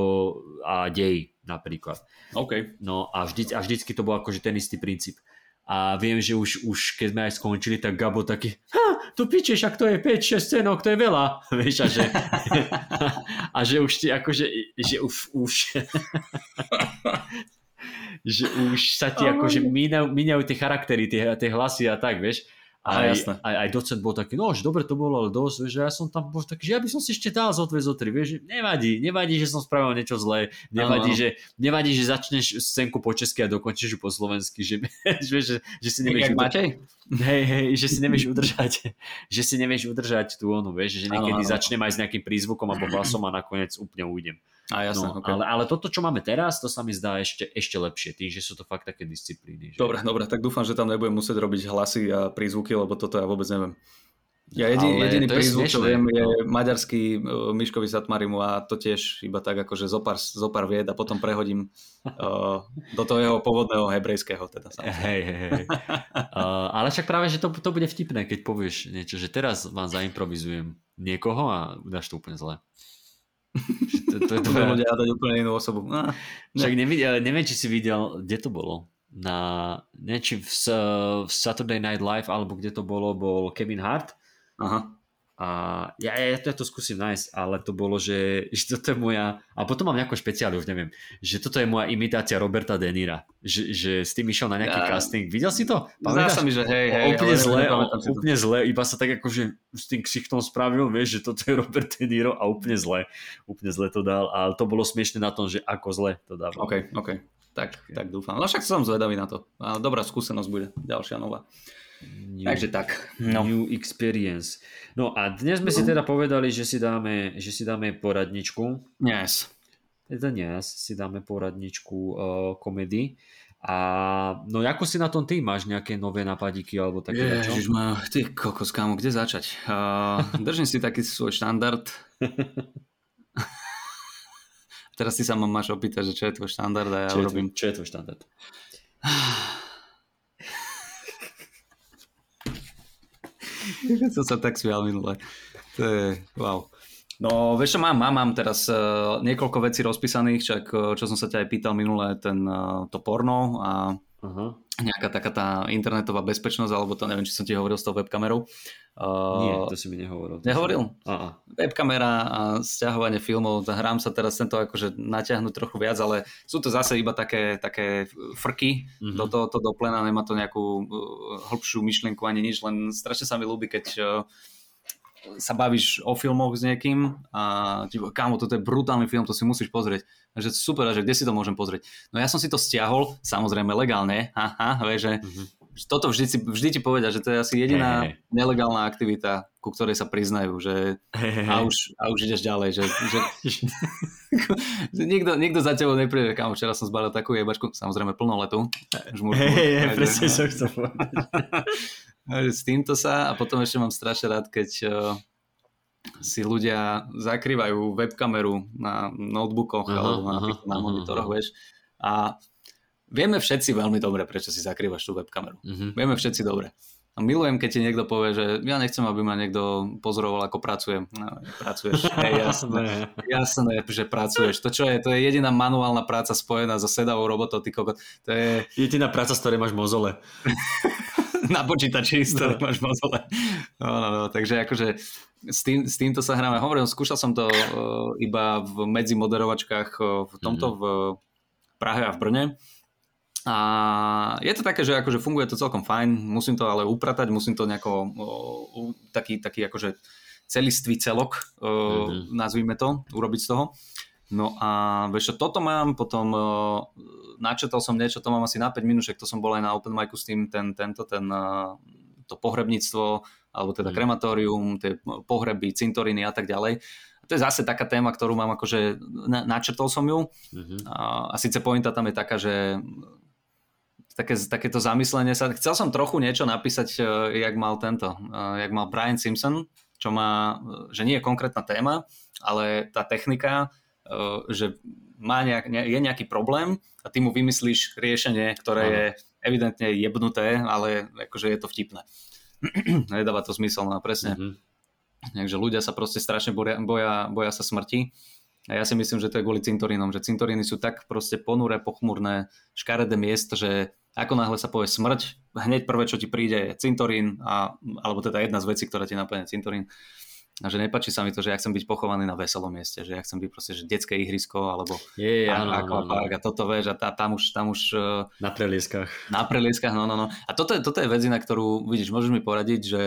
S1: a dej napríklad.
S2: OK.
S1: No a, vždy, a vždycky to bol akože ten istý princíp a viem, že už, už keď sme aj skončili, tak Gabo taký, ha, tu pičeš, ak to je 5-6 cenok, to je veľa. Vieš, a že, a že už ti akože, že už, už že už sa ti akože míňajú, míňajú tie charaktery, tie, tie hlasy a tak, vieš. Aj, aj, aj docent bol taký, no, že dobre to bolo, ale dosť, že ja som tam bol taký, že ja by som si ešte dal zo dve, zo tri, vieš, že nevadí, nevadí, že som spravil niečo zlé, nevadí, že, nevadí, že začneš scénku po česky a dokončíš ju po slovensky, že, že, že, že si nevieš...
S2: udržať,
S1: hej, hej, že si nevieš udržať, že si nevieš udržať tú onu, vieš, že niekedy ano, ano. začnem aj s nejakým prízvukom alebo hlasom a nakoniec úplne ujdem.
S2: A jasné, no,
S1: okay. ale, ale toto, čo máme teraz, to sa mi zdá ešte, ešte lepšie, tým, že sú to fakt také disciplíny. Že...
S2: Dobre, dobre, tak dúfam, že tam nebudem musieť robiť hlasy a prízvuky, lebo toto ja vôbec neviem. Ja jediný, jediný prízvuk, čo viem, je maďarský uh, Miškovi Satmarimu a to tiež iba tak akože zopár, zopár vied a potom prehodím uh, do toho jeho pôvodného hebrejského. Teda,
S1: hej, hej, hej. uh, ale však práve, že to, to bude vtipné, keď povieš niečo, že teraz vám zaimprovizujem niekoho a dáš to úplne zle.
S2: To, to, to, to ľudia dať úplne inú osobu. No,
S1: Však nevidel, neviem, či si videl, kde to bolo. Na, neviem, či v, v Saturday Night Live, alebo kde to bolo, bol Kevin Hart.
S2: Aha.
S1: A ja, ja, to, ja to skúsim nájsť, ale to bolo, že, že toto je moja, a potom mám nejakú špeciálu, už neviem, že toto je moja imitácia Roberta De Nira, že, že s tým išiel na nejaký ja. casting. Videl si to?
S2: Zdá sa mi, že hej, hej.
S1: Úplne zle, úplne zle, iba sa tak akože s tým ksichtom spravil, vieš, že toto je Robert De Niro a úplne zle, úplne zle to dal, ale to bolo smiešne na tom, že ako zle to dával.
S2: OK, OK. Tak, tak dúfam. No však som zvedavý na to. Dobrá skúsenosť bude, ďalšia nová. New, Takže tak.
S1: No. New experience. No a dnes sme si teda povedali, že si dáme, že si dáme poradničku.
S2: Dnes.
S1: Teda dnes si dáme poradničku uh, komedy. A no ako si na tom ty? Máš nejaké nové napadíky alebo také
S2: Ježiš, ma, ty kokos, kámo, kde začať? Uh, držím si taký svoj štandard. Teraz si sa ma máš opýtať, že čo je tvoj štandard a ja čo urobím.
S1: Čo je tvoj štandard?
S2: som sa tak smial minule. To je, wow. No, vieš čo mám? Mám, mám teraz uh, niekoľko vecí rozpísaných, čak, uh, čo som sa ťa aj pýtal minule, ten, uh, to porno a uh-huh. Nejaká taká tá internetová bezpečnosť, alebo to neviem, či som ti hovoril s tou webkamerou.
S1: Uh, Nie, to si mi nehovoril.
S2: Nehovoril? Uh-huh. Webkamera a stiahovanie filmov, hrám sa teraz tento akože natiahnuť trochu viac, ale sú to zase iba také, také frky uh-huh. do toho to doplena, nemá to nejakú hĺbšiu myšlienku ani nič, len strašne sa mi ľúbi, keď uh, sa bavíš o filmoch s niekým a ti kámo, toto je brutálny film, to si musíš pozrieť. A že super, že kde si to môžem pozrieť? No ja som si to stiahol, samozrejme legálne, haha, vieš, že uh-huh toto vždy, si, vždy ti povedia, že to je asi jediná hey, hey. nelegálna aktivita, ku ktorej sa priznajú, že hey, a, už, a už ideš ďalej, že, že, nikto, nikto za tebou nepríde, kam včera som zbalil takú jebačku, samozrejme plnoletu.
S1: Hej, hej, presne som chcel
S2: S týmto sa a potom ešte mám strašne rád, keď uh, si ľudia zakrývajú webkameru na notebookoch aha, alebo na, aha, na monitoroch, aha. vieš. A Vieme všetci veľmi dobre, prečo si zakrývaš tú webkameru. Mm-hmm. Vieme všetci dobre. A milujem, keď ti niekto povie, že ja nechcem, aby ma niekto pozoroval, ako pracujem. No, pracuješ. Hej, jasné, jasné, že pracuješ. To čo je? To je jediná manuálna práca spojená so sedavou robotou, ty kokot. To je...
S1: Jediná práca, z ktorej máš mozole.
S2: Na počítači, z ktorej no. máš mozole. No, no, no, takže akože s, tým, s týmto sa hráme. Hovorím, skúšal som to uh, iba v medzi moderovačkách uh, v tomto mm-hmm. v Prahe a v Brne a je to také, že akože funguje to celkom fajn, musím to ale upratať, musím to nejako, o, taký, taký akože celistvý celok, mm-hmm. nazvime to, urobiť z toho. No a vieš čo, toto mám, potom o, načetal som niečo, to mám asi na 5 minúšek, to som bol aj na open micu s tým, ten, tento, ten, to pohrebníctvo, alebo teda mm. krematórium, tie pohreby, cintoriny a tak ďalej. A to je zase taká téma, ktorú mám akože, na, načrtol som ju. Mm-hmm. A, a síce pointa tam je taká, že také, takéto zamyslenie sa. Chcel som trochu niečo napísať, uh, jak mal tento, uh, jak mal Brian Simpson, čo má, uh, že nie je konkrétna téma, ale tá technika, uh, že má nejak, ne, je nejaký problém a ty mu vymyslíš riešenie, ktoré je evidentne jebnuté, ale akože je to vtipné. Nedáva to zmysel, no presne. Mm-hmm. Takže ľudia sa proste strašne boja, boja, boja sa smrti a ja si myslím, že to je kvôli cintorínom, že cintoríny sú tak proste ponuré, pochmurné, škaredé miesto, že ako náhle sa povie smrť, hneď prvé, čo ti príde je cintorín, a, alebo teda jedna z vecí, ktorá ti naplňa cintorín. A že nepačí sa mi to, že ja chcem byť pochovaný na veselom mieste, že ja chcem byť proste, že detské ihrisko alebo
S1: je,
S2: áno, akvapark a toto vieš a tá, tam už, tam už
S1: e, na prelieskach.
S2: Na prelieskach, no, no, no. A toto je, toto je vec, na ktorú, vidíš, môžeš mi poradiť, že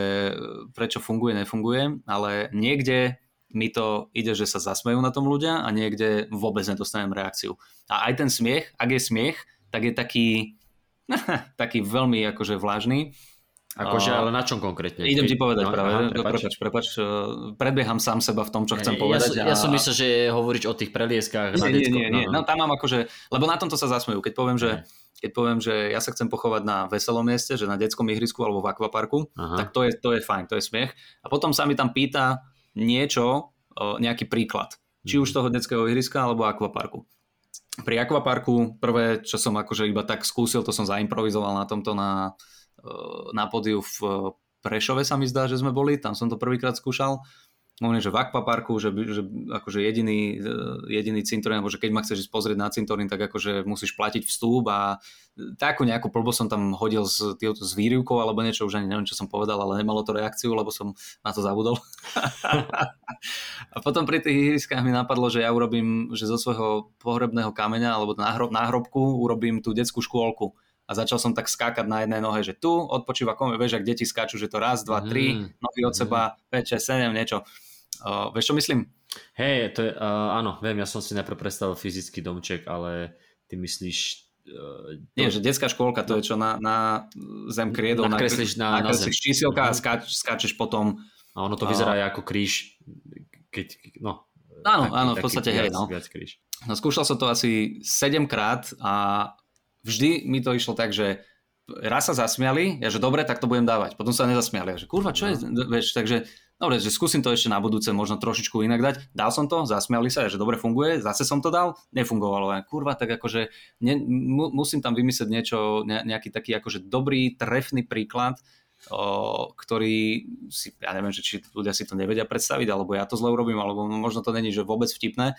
S2: prečo funguje, nefunguje, ale niekde mi to ide, že sa zasmejú na tom ľudia a niekde vôbec nedostanem reakciu. A aj ten smiech, ak je smiech, tak je taký, taký veľmi akože vlážny
S1: Akože, ale na čom konkrétne?
S2: Idem ti povedať no, práve, aha, prepač. prepač, prepač, eh, predbieham sám seba v tom, čo chcem povedať.
S1: Ja, ja som myslel, že hovoriť o tých prelieskách.
S2: Nie, nie, nie, nie. No, no. tam mám akože, lebo na tomto sa zasmejú. Keď poviem, že, keď poviem, že ja sa chcem pochovať na veselom mieste, že na detskom ihrisku alebo v akvaparku, Aha. tak to je, to je fajn, to je smiech. A potom sa mi tam pýta niečo, nejaký príklad. Či už mhm. toho detského ihriska alebo akvaparku. Pri akvaparku prvé, čo som akože iba tak skúsil, to som zaimprovizoval na tomto na, na podiu v Prešove sa mi zdá, že sme boli, tam som to prvýkrát skúšal. Možno, že v akvaparku, že, že akože jediný, jediný cintorín, alebo že keď ma chceš ísť pozrieť na cintorín, tak akože musíš platiť vstup a takú nejakú plbo som tam hodil s, s výrivkou alebo niečo, už ani neviem, čo som povedal, ale nemalo to reakciu, lebo som na to zabudol. a potom pri tých ihriskách mi napadlo, že ja urobím, že zo svojho pohrebného kameňa alebo náhrob, náhrobku urobím tú detskú škôlku a začal som tak skákať na jednej nohe, že tu odpočíva komu, vieš, ak deti skáču, že to raz, dva, tri, mm. nohy od seba, 5, 6, 7, niečo. Uh, vieš, čo myslím?
S1: Hej, to je, uh, áno, viem, ja som si najprv predstavil fyzický domček, ale ty myslíš...
S2: Uh, to... Nie, že detská škôlka, to je čo na, na zem kriedol,
S1: nakreslíš na, na, na zem.
S2: čísielka a mhm. skáč, skáčeš potom...
S1: A ono to vyzerá uh, ako kríž, keď, no...
S2: Áno, taký, áno, v podstate hej, no. Viac kríž. No, skúšal som to asi 7 krát a vždy mi to išlo tak, že raz sa zasmiali, ja že dobre, tak to budem dávať. Potom sa nezasmiali, ja že kurva, čo je, no. vieš, takže dobre, že skúsim to ešte na budúce možno trošičku inak dať. Dal som to, zasmiali sa, ja, že dobre funguje, zase som to dal, nefungovalo. Ja, kurva, tak akože ne, mu, musím tam vymyslieť niečo, ne, nejaký taký akože dobrý, trefný príklad, o, ktorý si, ja neviem, že či ľudia si to nevedia predstaviť, alebo ja to zle urobím, alebo možno to není, že vôbec vtipné,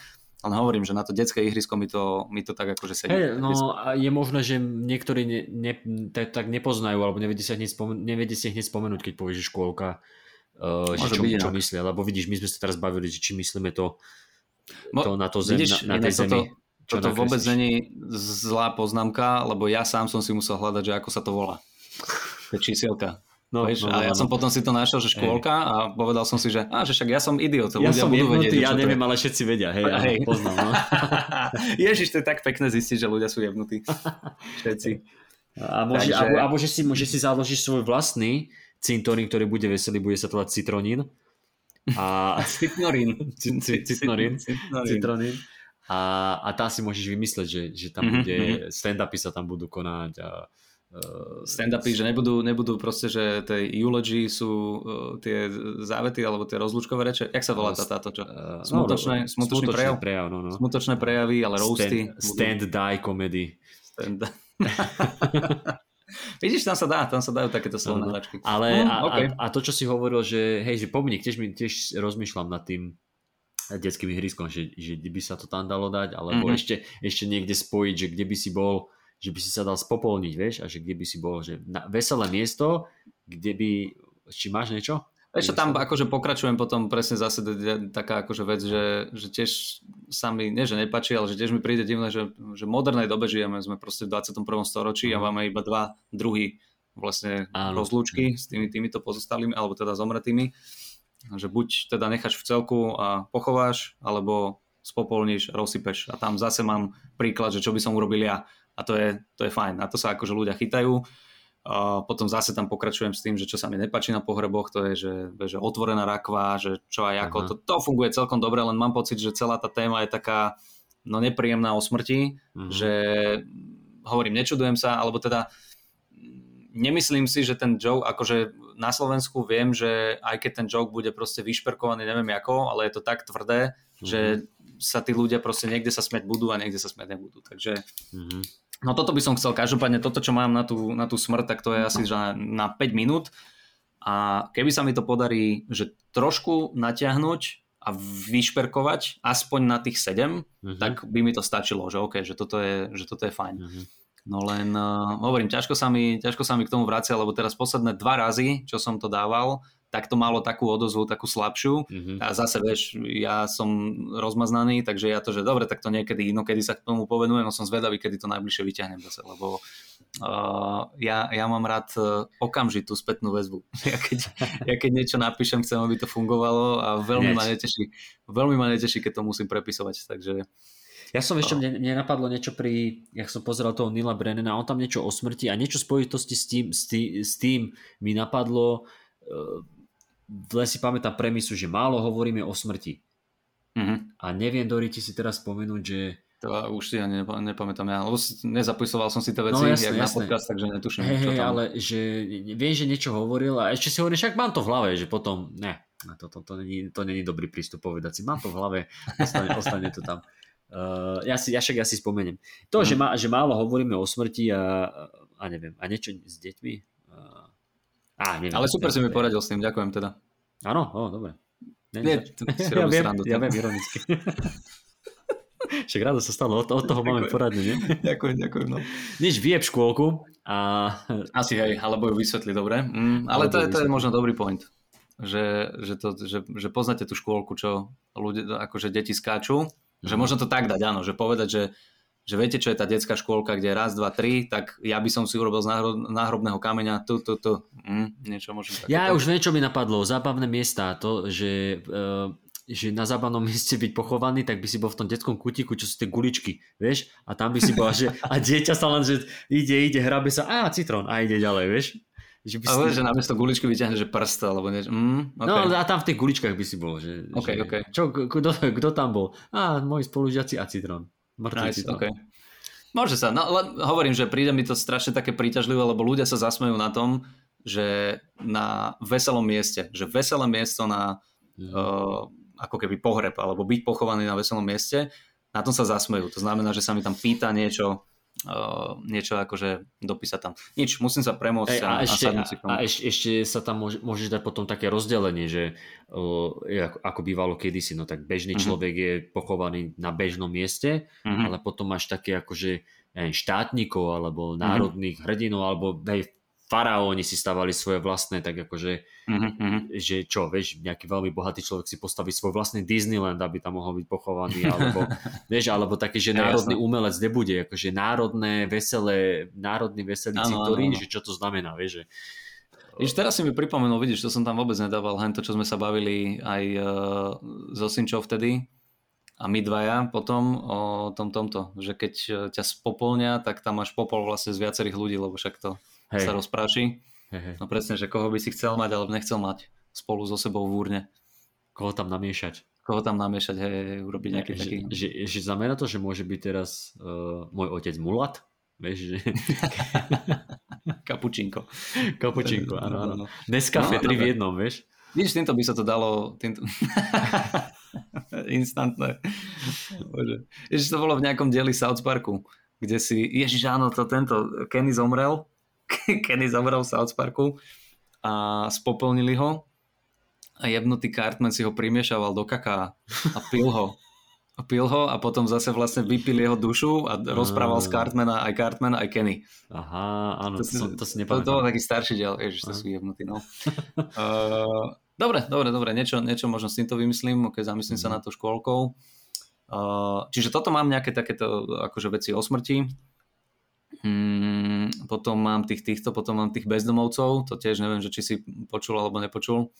S2: len hovorím, že na to detské ihrisko mi to, mi to tak akože sedí.
S1: Hey, no a je možné, že niektorí ne, ne, tak, tak nepoznajú, alebo nevedie si hneď, spomen- nevedie si hneď spomenúť, keď povieš, škôlka, uh, že čo, čo myslia, lebo vidíš, my sme sa teraz bavili, že či myslíme to, to na to zem, vidíš, na, na tej zemi.
S2: Toto, toto vôbec není zlá poznámka, lebo ja sám som si musel hľadať, že ako sa to volá. To čísielka. No, Víš, no, no, a ja no. som potom si to našiel, že škôlka hej. a povedal som si, že, á, že však ja som idiot.
S1: Ja som budú jebnutý, vedieť, ja neviem, ale všetci vedia. Hej, hej. Ja poznám, no.
S2: Ježiš, to je tak pekné zistiť, že ľudia sú jebnutí. Všetci.
S1: A môže, Takže... alebo, alebo že, si, že si založíš svoj vlastný cintorín, ktorý bude veselý, bude sa to volať citronín. A...
S2: Citnorín.
S1: Citnorín. Citronín. A, a tá si môžeš vymysleť, že, že tam mm-hmm. bude, stand-upy sa tam budú konať a
S2: stand-upy, že nebudú, nebudú proste, že tie eulogy sú uh, tie závety alebo tie rozlúčkové reče. Jak sa volá tá, táto čo? Uh, smutočné, no, smutočný prejav? prejav no, no. Smutočné prejavy, ale roasty.
S1: Stand, stand die comedy. Stand
S2: Vidíš, tam sa dá, tam sa dajú takéto slovné hračky.
S1: Ale mm, a, okay. a, a, to, čo si hovoril, že hej, že pomník, tiež, tiež rozmýšľam nad tým detským ihriskom, že, že by sa to tam dalo dať, alebo mm-hmm. ešte, ešte niekde spojiť, že kde by si bol že by si sa dal spopolniť, vieš, a že kde by si bol, že na veselé miesto, kde by, či máš niečo?
S2: Vieš tam akože pokračujem potom presne zase taká akože vec, že, že tiež sa mi, nie že nepačí, ale že tiež mi príde divné, že, že v modernej dobe žijeme, sme proste v 21. storočí a mhm. máme iba dva druhy vlastne Áno. rozlúčky s tými, týmito pozostalými, alebo teda zomretými. Že buď teda necháš v celku a pochováš, alebo spopolníš, rozsypeš. A tam zase mám príklad, že čo by som urobil ja a to je, to je fajn. Na to sa akože ľudia chytajú. A potom zase tam pokračujem s tým, že čo sa mi nepačí na pohreboch, to je, že, že otvorená rakva, že čo aj ako, to, to funguje celkom dobre, len mám pocit, že celá tá téma je taká no nepríjemná o smrti, uh-huh. že hovorím, nečudujem sa, alebo teda nemyslím si, že ten joke, akože na Slovensku viem, že aj keď ten joke bude proste vyšperkovaný, neviem ako, ale je to tak tvrdé, uh-huh. že sa tí ľudia proste niekde sa smeť budú a niekde sa smeť nebudú. Takže uh-huh. No toto by som chcel, každopádne toto, čo mám na tú, na tú smrť, tak to je asi že na 5 minút a keby sa mi to podarí, že trošku natiahnuť a vyšperkovať aspoň na tých 7, uh-huh. Mhm. tak by mi to stačilo, že OK, že toto je, že toto je fajn. Uh-huh. No len uh, hovorím, ťažko sa, mi, ťažko sa mi k tomu vracia, lebo teraz posledné dva razy, čo som to dával, tak to malo takú odozvu, takú slabšiu. Mm-hmm. A zase, vieš, ja som rozmaznaný, takže ja to, že dobre, tak to niekedy, inokedy sa k tomu povenujem, no som zvedavý, kedy to najbližšie vyťahnem zase, lebo uh, ja, ja mám rád uh, okamžitú spätnú väzbu. Ja keď, ja keď niečo napíšem, chcem, aby to fungovalo a veľmi Nieč. ma neteší, veľmi ma neteší, keď to musím prepisovať, takže
S1: ja som ešte, mne, mne napadlo niečo pri, jak som pozeral toho Nila Brennana, on tam niečo o smrti a niečo spojitosti s tým, s tým, s tým mi napadlo, uh, len si pamätám premisu, že málo hovoríme o smrti. Mm-hmm. A neviem, Dori, ti si teraz spomenúť, že...
S2: To už si ja nepamätám ja, lebo nezapisoval som si tie veci, no, jasné, jak jasné. na podcast, takže netuším.
S1: Hej, hej, ale že viem, že niečo hovoril a ešte si hovorí, však mám to v hlave, že potom, ne, to, to, to, není, to není dobrý prístup povedať si, mám to v hlave, ostane, ostane to tam. Uh, ja, si, ja však ja si spomeniem. To, mm. že, má, že málo hovoríme o smrti a, a neviem, a niečo s deťmi,
S2: Á, neviem, Ale super si mi poradil s tým, ďakujem teda.
S1: Áno, o, dobre.
S2: Nie, si ja,
S1: viem, ja viem, ironicky. Však rádo sa stalo, od, od toho ďakujem. máme poradne, nie?
S2: ďakujem, ďakujem. No.
S1: Nič, vyjeb škôlku a...
S2: Asi hej, alebo ju vysvetli, dobre. Mm, ale to je, to je možno dobrý point. Že, že, to, že, že poznáte tú škôlku, čo ľudia, akože deti skáču, že mhm. možno to tak dať, áno, že povedať, že že viete, čo je tá detská škôlka, kde je raz, dva, tri, tak ja by som si urobil z náhrobného kameňa tu, tu, tu. Hm, niečo môžem
S1: také Ja už niečo mi napadlo, zábavné miesta, to, že, uh, že na zábavnom mieste byť pochovaný, tak by si bol v tom detskom kutiku, čo sú tie guličky, vieš? A tam by si bol, že, a dieťa sa len, že ide, ide, hrabe sa, a citrón, a ide ďalej, vieš?
S2: Že by si... Ale že namiesto guličky vyťahne, že prst, alebo niečo. Mm,
S1: okay. No a tam v tých guličkách by si bol. Že,
S2: okay,
S1: že,
S2: okay.
S1: Čo, kto, kto tam bol? A, moji spolužiaci a citrón.
S2: Nice, okay. Môže sa, no len hovorím, že príde mi to strašne také príťažlivé, lebo ľudia sa zasmejú na tom, že na veselom mieste, že veselé miesto na mm. uh, ako keby pohreb, alebo byť pochovaný na veselom mieste, na tom sa zasmejú. To znamená, že sa mi tam pýta niečo, uh, niečo akože dopísať tam. Nič, musím sa premôcť a,
S1: a, ešte, a, a ešte, ešte sa tam môže, môžeš dať potom také rozdelenie, že uh, ako, ako bývalo kedysi, no tak bežný uh-huh. človek je pochovaný na bežnom mieste, uh-huh. ale potom máš také akože neviem, štátnikov alebo mhm. národných uh-huh. hrdinov alebo hej, faraóni si stavali svoje vlastné, tak akože, uh-huh. že čo, vieš, nejaký veľmi bohatý človek si postaví svoj vlastný Disneyland, aby tam mohol byť pochovaný, alebo, vieš, alebo taký, že národný ja, umelec nebude, akože národné, veselé, národný veselý cintorín, že čo to znamená, vieš, že
S2: Víš, teraz si mi pripomenul, vidíš, to som tam vôbec nedával, hen to, čo sme sa bavili aj uh, so Sinčou vtedy. A my dvaja potom o tom tomto, že keď ťa spopolnia, tak tam máš popol vlastne z viacerých ľudí, lebo však to hej. sa rozpráši. Hej, hej. No presne, že koho by si chcel mať, alebo nechcel mať spolu so sebou v úrne.
S1: Koho tam namiešať.
S2: Koho tam namiešať, hej, urobiť nejaký
S1: že,
S2: taký...
S1: Že, že znamená to, že môže byť teraz uh, môj otec mulat? Vieš, že...
S2: Kapučinko.
S1: Kapučinko, áno, áno. Neskafe, no, tri v jednom, vieš?
S2: Vidíš, týmto by sa to dalo... Týmto... Instantné. Bože. Ježiš, to bolo v nejakom dieli South Parku, kde si... Ježiš, áno, to tento... Kenny zomrel Kenny zomrel v South Parku a spopolnili ho a jebnutý Cartman si ho primiešaval do kaká a pil ho. A pil ho a potom zase vlastne vypil jeho dušu a rozprával z Cartmana aj Cartman aj Kenny.
S1: Aha, áno, to, to, to, to si
S2: nepamätám. To, to bol taký starší diel, ježiš, to sú jebnutí, no. uh, dobre, dobre, dobre, niečo, niečo možno s týmto vymyslím, ok, zamyslím mm. sa mhm. na to škôlkou. Uh, čiže toto mám nejaké takéto akože veci o smrti. Hmm, potom mám tých týchto, potom mám tých bezdomovcov, to tiež neviem, že či si počul alebo nepočul.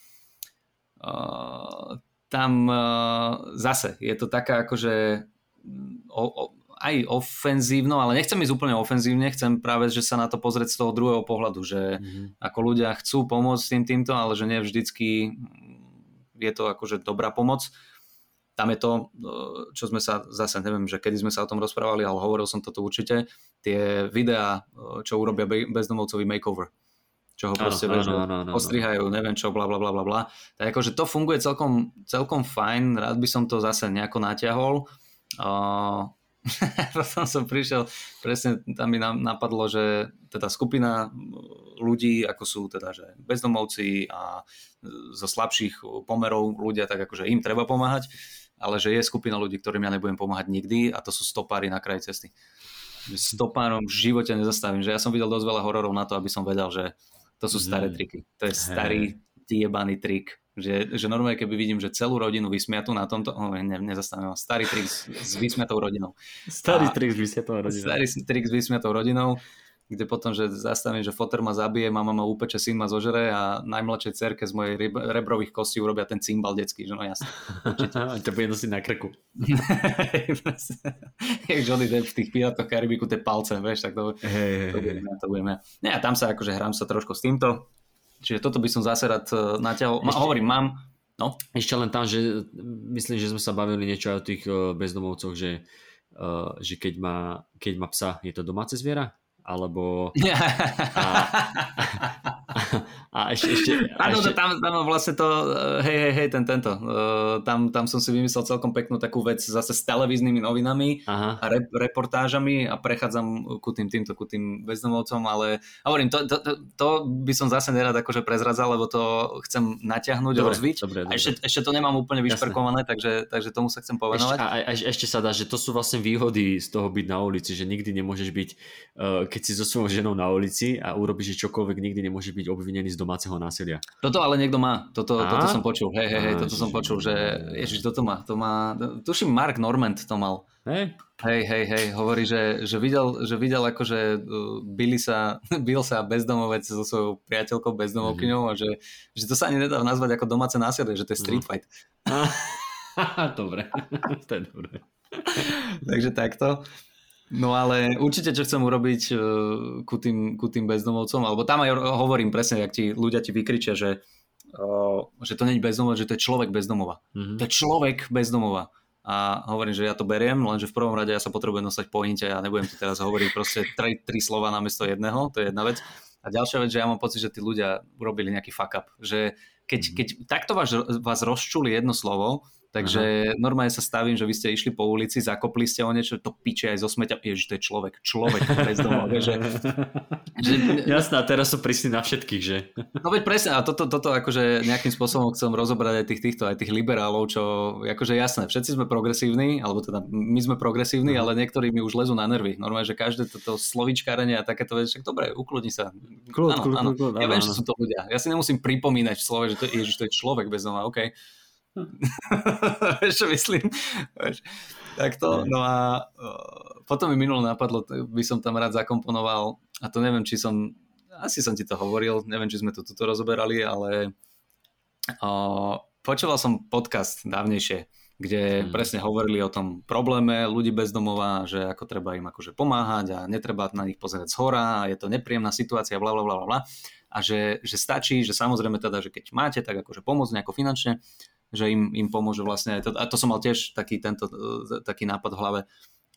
S2: Uh, tam uh, zase je to taká akože o, o, aj ofenzívno, ale nechcem ísť úplne ofenzívne, chcem práve, že sa na to pozrieť z toho druhého pohľadu, že mm-hmm. ako ľudia chcú pomôcť tým týmto, ale že nie vždycky je to akože dobrá pomoc tam je to, e, čo sme sa, zase neviem, že kedy sme sa o tom rozprávali, ale hovoril som to tu určite, tie videá, čo urobia bezdomovcový makeover čo ho proste ano, ano, ano, ano, ostrihajú, neviem čo, bla bla bla bla bla. Tak akože to funguje celkom, celkom fajn, rád by som to zase nejako natiahol. Uh, potom som prišiel, presne tam mi napadlo, že teda skupina ľudí, ako sú teda, že bezdomovci a zo slabších pomerov ľudia, tak akože im treba pomáhať ale že je skupina ľudí, ktorým ja nebudem pomáhať nikdy a to sú stopári na kraji cesty. Stopárom v živote nezastavím, že ja som videl dosť veľa hororov na to, aby som vedel, že to sú staré triky. To je starý, jebaný trik. Že, že normálne, keby vidím, že celú rodinu vysmiatú na tomto, oh, ne, nezastavím, starý trik s, s vysmiatou rodinou.
S1: Starý trik s vysmiatou rodinou.
S2: Starý trik s vysmiatou rodinou kde potom, že zastavím, že foter ma zabije, mama ma upeče, syn ma zožere a najmladšej cerke z mojej rebrových kostí urobia ten cymbal detský, že no jasne.
S1: to bude nosiť na krku.
S2: Jak Johnny Depp v tých Pirátoch Karibiku, tie palce, vieš, tak to, hey, to, budeme, to budeme. Nie, a tam sa akože hrám sa trošku s týmto, čiže toto by som zase rád e, natiahol. Ešte, hovorím, mám, no.
S1: Ešte len tam, že myslím, že sme sa bavili niečo o tých e, bezdomovcoch, že, uh, že keď, má, keď má psa, je to domáce zviera? Alebo... A, a ešte... ešte
S2: Áno, ešte... tam, tam vlastne to, hej, hej, hej, ten, tento. Uh, tam, tam som si vymyslel celkom peknú takú vec zase s televíznymi novinami Aha. a re, reportážami a prechádzam ku tým týmto, ku tým bezdomovcom, ale hovorím, to, to, to, to by som zase nerad akože prezradzal, lebo to chcem natiahnuť, dobre, rozviť. Dobre, dobre. A ešte, ešte to nemám úplne vyšperkované, takže, takže tomu sa chcem povenovať.
S1: Ešte, a, a, ešte sa dá, že to sú vlastne výhody z toho byť na ulici, že nikdy nemôžeš byť, uh, keď si so svojou ženou na ulici a urobíš čokoľvek, nikdy nemôže byť obvinený z domáceho násilia.
S2: Toto ale niekto má, toto, toto som počul, hej, hej, hej, toto som počul, že ježiš, toto má, to má, tuším Mark Normand to mal.
S1: Hej?
S2: Hej, hej, hej, hovorí, že, že, videl, že videl akože uh, Billy sa, bil sa bezdomovec so svojou priateľkou bezdomovkyňou mm-hmm. a že, že to sa ani nedá nazvať ako domáce násilie, že to je street mhm. fight.
S1: dobre, to je dobre.
S2: Takže takto. No ale určite, čo chcem urobiť uh, ku tým, ku tým bezdomovcom, alebo tam aj hovorím presne, ak ti ľudia ti vykričia, že, uh, že to není bezdomov, že to je človek bezdomova. Mm-hmm. To je človek bezdomova. A hovorím, že ja to beriem, lenže v prvom rade ja sa potrebujem nosať pointe a ja nebudem tu teraz hovoriť proste tri, tri slova namiesto jedného, to je jedna vec. A ďalšia vec, že ja mám pocit, že tí ľudia urobili nejaký fuck up. Že keď, mhm. keď takto vás, vás rozčuli jedno slovo, Takže Aha. normálne sa stavím, že vy ste išli po ulici, zakopli ste o niečo, to piče aj zo smeťa. Ježiš, to je človek, človek bez domov. že,
S1: že, Jasná, teraz sú prísni na všetkých, že?
S2: No veď presne, a toto, toto akože nejakým spôsobom chcem rozobrať aj tých týchto, aj tých liberálov, čo akože jasné, všetci sme progresívni, alebo teda my sme progresívni, ale niektorí mi už lezú na nervy. Normálne, že každé toto slovičkárenie a takéto veci, však dobre, ukludni sa.
S1: Kľud, áno, kľud, áno. Kľud,
S2: ja viem, že sú to ľudia. Ja si nemusím pripomínať v slove, že to, ježiš, to je človek bez doma, OK. Vieš, čo myslím? Tak to, no a potom mi minulo napadlo, by som tam rád zakomponoval, a to neviem, či som, asi som ti to hovoril, neviem, či sme to tuto rozoberali, ale o, počúval som podcast dávnejšie, kde hmm. presne hovorili o tom probléme ľudí bez domova, že ako treba im akože pomáhať a netreba na nich pozerať z hora a je to nepríjemná situácia, bla bla bla bla a že, že stačí, že samozrejme teda, že keď máte, tak akože pomôcť nejako finančne, že im, im pomôže vlastne aj to. A to som mal tiež taký, tento, e, taký nápad v hlave,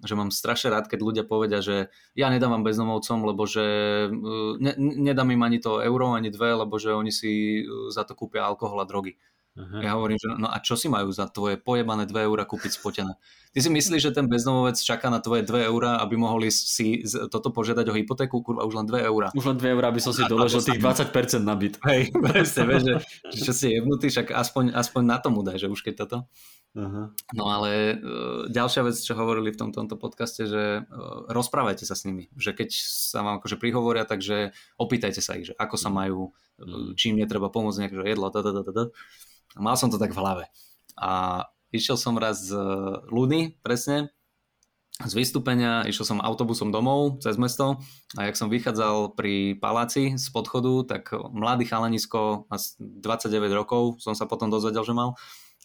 S2: že mám strašne rád, keď ľudia povedia, že ja nedávam bezdomovcom, lebo že e, ne, nedám im ani to euro, ani dve, lebo že oni si e, za to kúpia alkohol a drogy. Uh-huh. Ja hovorím, že no a čo si majú za tvoje pojebané 2 eurá kúpiť spotené? Ty si myslíš, že ten bezdomovec čaká na tvoje 2 eurá, aby mohli si toto požiadať o hypotéku? Kurva, už len 2 eurá.
S1: Už len 2 eurá, aby som si doložil tých 20% na byt.
S2: Hej, presne, vieš, že, že čo si jebnutý, však aspoň, aspoň na tomu daj, že už keď toto. Uh-huh. No ale uh, ďalšia vec, čo hovorili v tom, tomto podcaste, že uh, rozprávajte sa s nimi. Že keď sa vám akože prihovoria, takže opýtajte sa ich, že ako sa majú, uh, čím netreba pomôcť nejaké jedlo, da, da, da, da. Mal som to tak v hlave. A išiel som raz z Luny, presne, z vystúpenia, išiel som autobusom domov cez mesto a jak som vychádzal pri paláci z podchodu, tak mladý chalanisko, 29 rokov som sa potom dozvedel, že mal,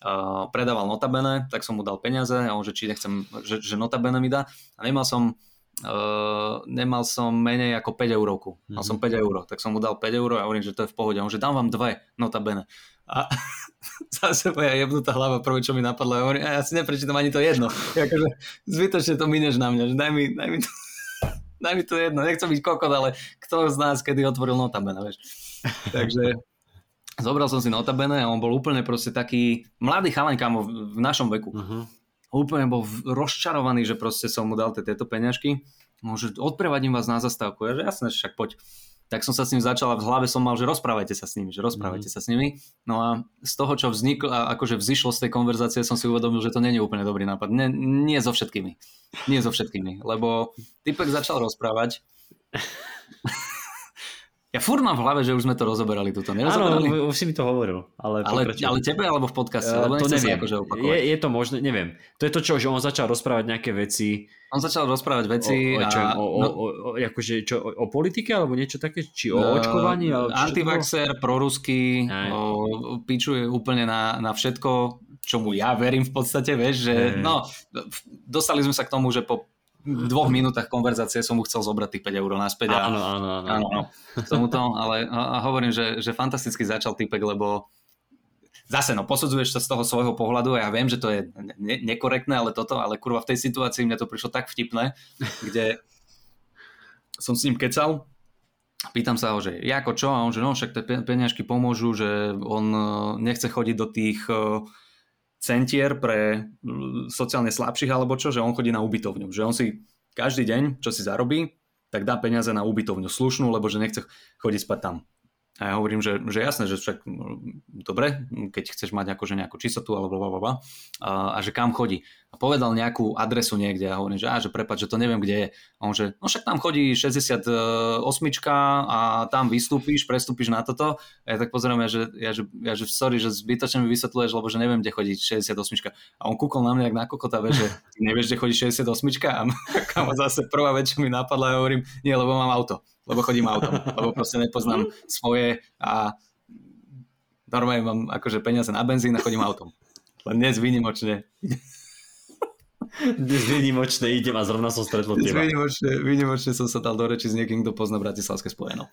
S2: uh, predával notabene, tak som mu dal peniaze a on, že či nechcem, že, že notabene mi dá a nemal som Uh, nemal som menej ako 5 eurovku. Mal mm-hmm. som 5 eur, tak som mu dal 5 eur a hovorím, že to je v pohode. On, že dám vám dve, notabene. A zase moja jebnutá hlava, prvé, čo mi napadlo, ja hovorím, ja si neprečítam ani to jedno. Akože zbytočne to mineš na mňa, že daj mi, daj mi to, daj mi to jedno, nechcem byť kokot, ale kto z nás kedy otvoril notabene, vieš. Takže zobral som si notabene a on bol úplne proste taký mladý chalaň, kámo, v našom veku. Uh-huh. Úplne bol rozčarovaný, že proste som mu dal tieto peňažky. Môže odprevadím vás na zastávku. Ja že jasne, však poď tak som sa s ním začal a v hlave som mal, že rozprávajte sa s nimi, že rozprávajte mm. sa s nimi. No a z toho, čo vzniklo, a akože vzýšlo z tej konverzácie, som si uvedomil, že to nie je úplne dobrý nápad. Nie, nie so všetkými. Nie so všetkými, lebo typek začal rozprávať. Ja furt mám v hlave, že už sme to rozoberali tuto.
S1: Áno, už si mi to hovoril. Ale,
S2: ale, ale tebe alebo v podcaste? Uh,
S1: to neviem. Akože je, je to možné, neviem. To je to, čo, že on začal rozprávať nejaké veci.
S2: On začal rozprávať veci
S1: o, o, čo, a... o, no, o, o, akože, čo, o, o politike alebo niečo také? Či o uh, očkovaní?
S2: Uh, antivaxer, proruský, o, pičuje úplne na, na všetko, čomu ja verím v podstate, vieš, že no, dostali sme sa k tomu, že po dvoch minútach konverzácie som mu chcel zobrať tých 5 eur naspäť.
S1: A, áno, áno, áno. áno, áno.
S2: Som to, ale a, a hovorím, že, že fantasticky začal typek, lebo zase no, posudzuješ to z toho svojho pohľadu a ja viem, že to je ne- nekorektné, ale toto, ale kurva v tej situácii mne to prišlo tak vtipné, kde som s ním kecal, pýtam sa ho, že ako čo, a on, že no však tie peniažky pomôžu, že on e, nechce chodiť do tých uh, centier pre sociálne slabších alebo čo, že on chodí na ubytovňu, že on si každý deň, čo si zarobí, tak dá peniaze na ubytovňu slušnú, lebo že nechce chodiť spať tam. A ja hovorím, že, že jasné, že však dobre, keď chceš mať akože nejakú čistotu alebo bla, bla, bla, a, a že kam chodí. A povedal nejakú adresu niekde a hovorím, že, á, že prepad, že to neviem, kde je. A on že, no však tam chodí 68 a tam vystúpíš, prestúpiš na toto. A ja tak pozerám, ja, že, ja, že, ja, že sorry, že zbytočne mi vysvetľuješ, lebo že neviem, kde chodí 68. A on kúkol na mňa jak na kokota, vie, že nevieš, kde chodí 68. A kam zase prvá vec, čo mi napadla, ja hovorím, nie, lebo mám auto lebo chodím autom, lebo proste nepoznám svoje a normálne mám akože peniaze na benzín a chodím autom. Len dnes výnimočne.
S1: Dnes výnimočne idem a zrovna som stretol teba.
S2: Výnimočne, výnimočne som sa dal do reči s niekým, kto pozná Bratislavské spojeno.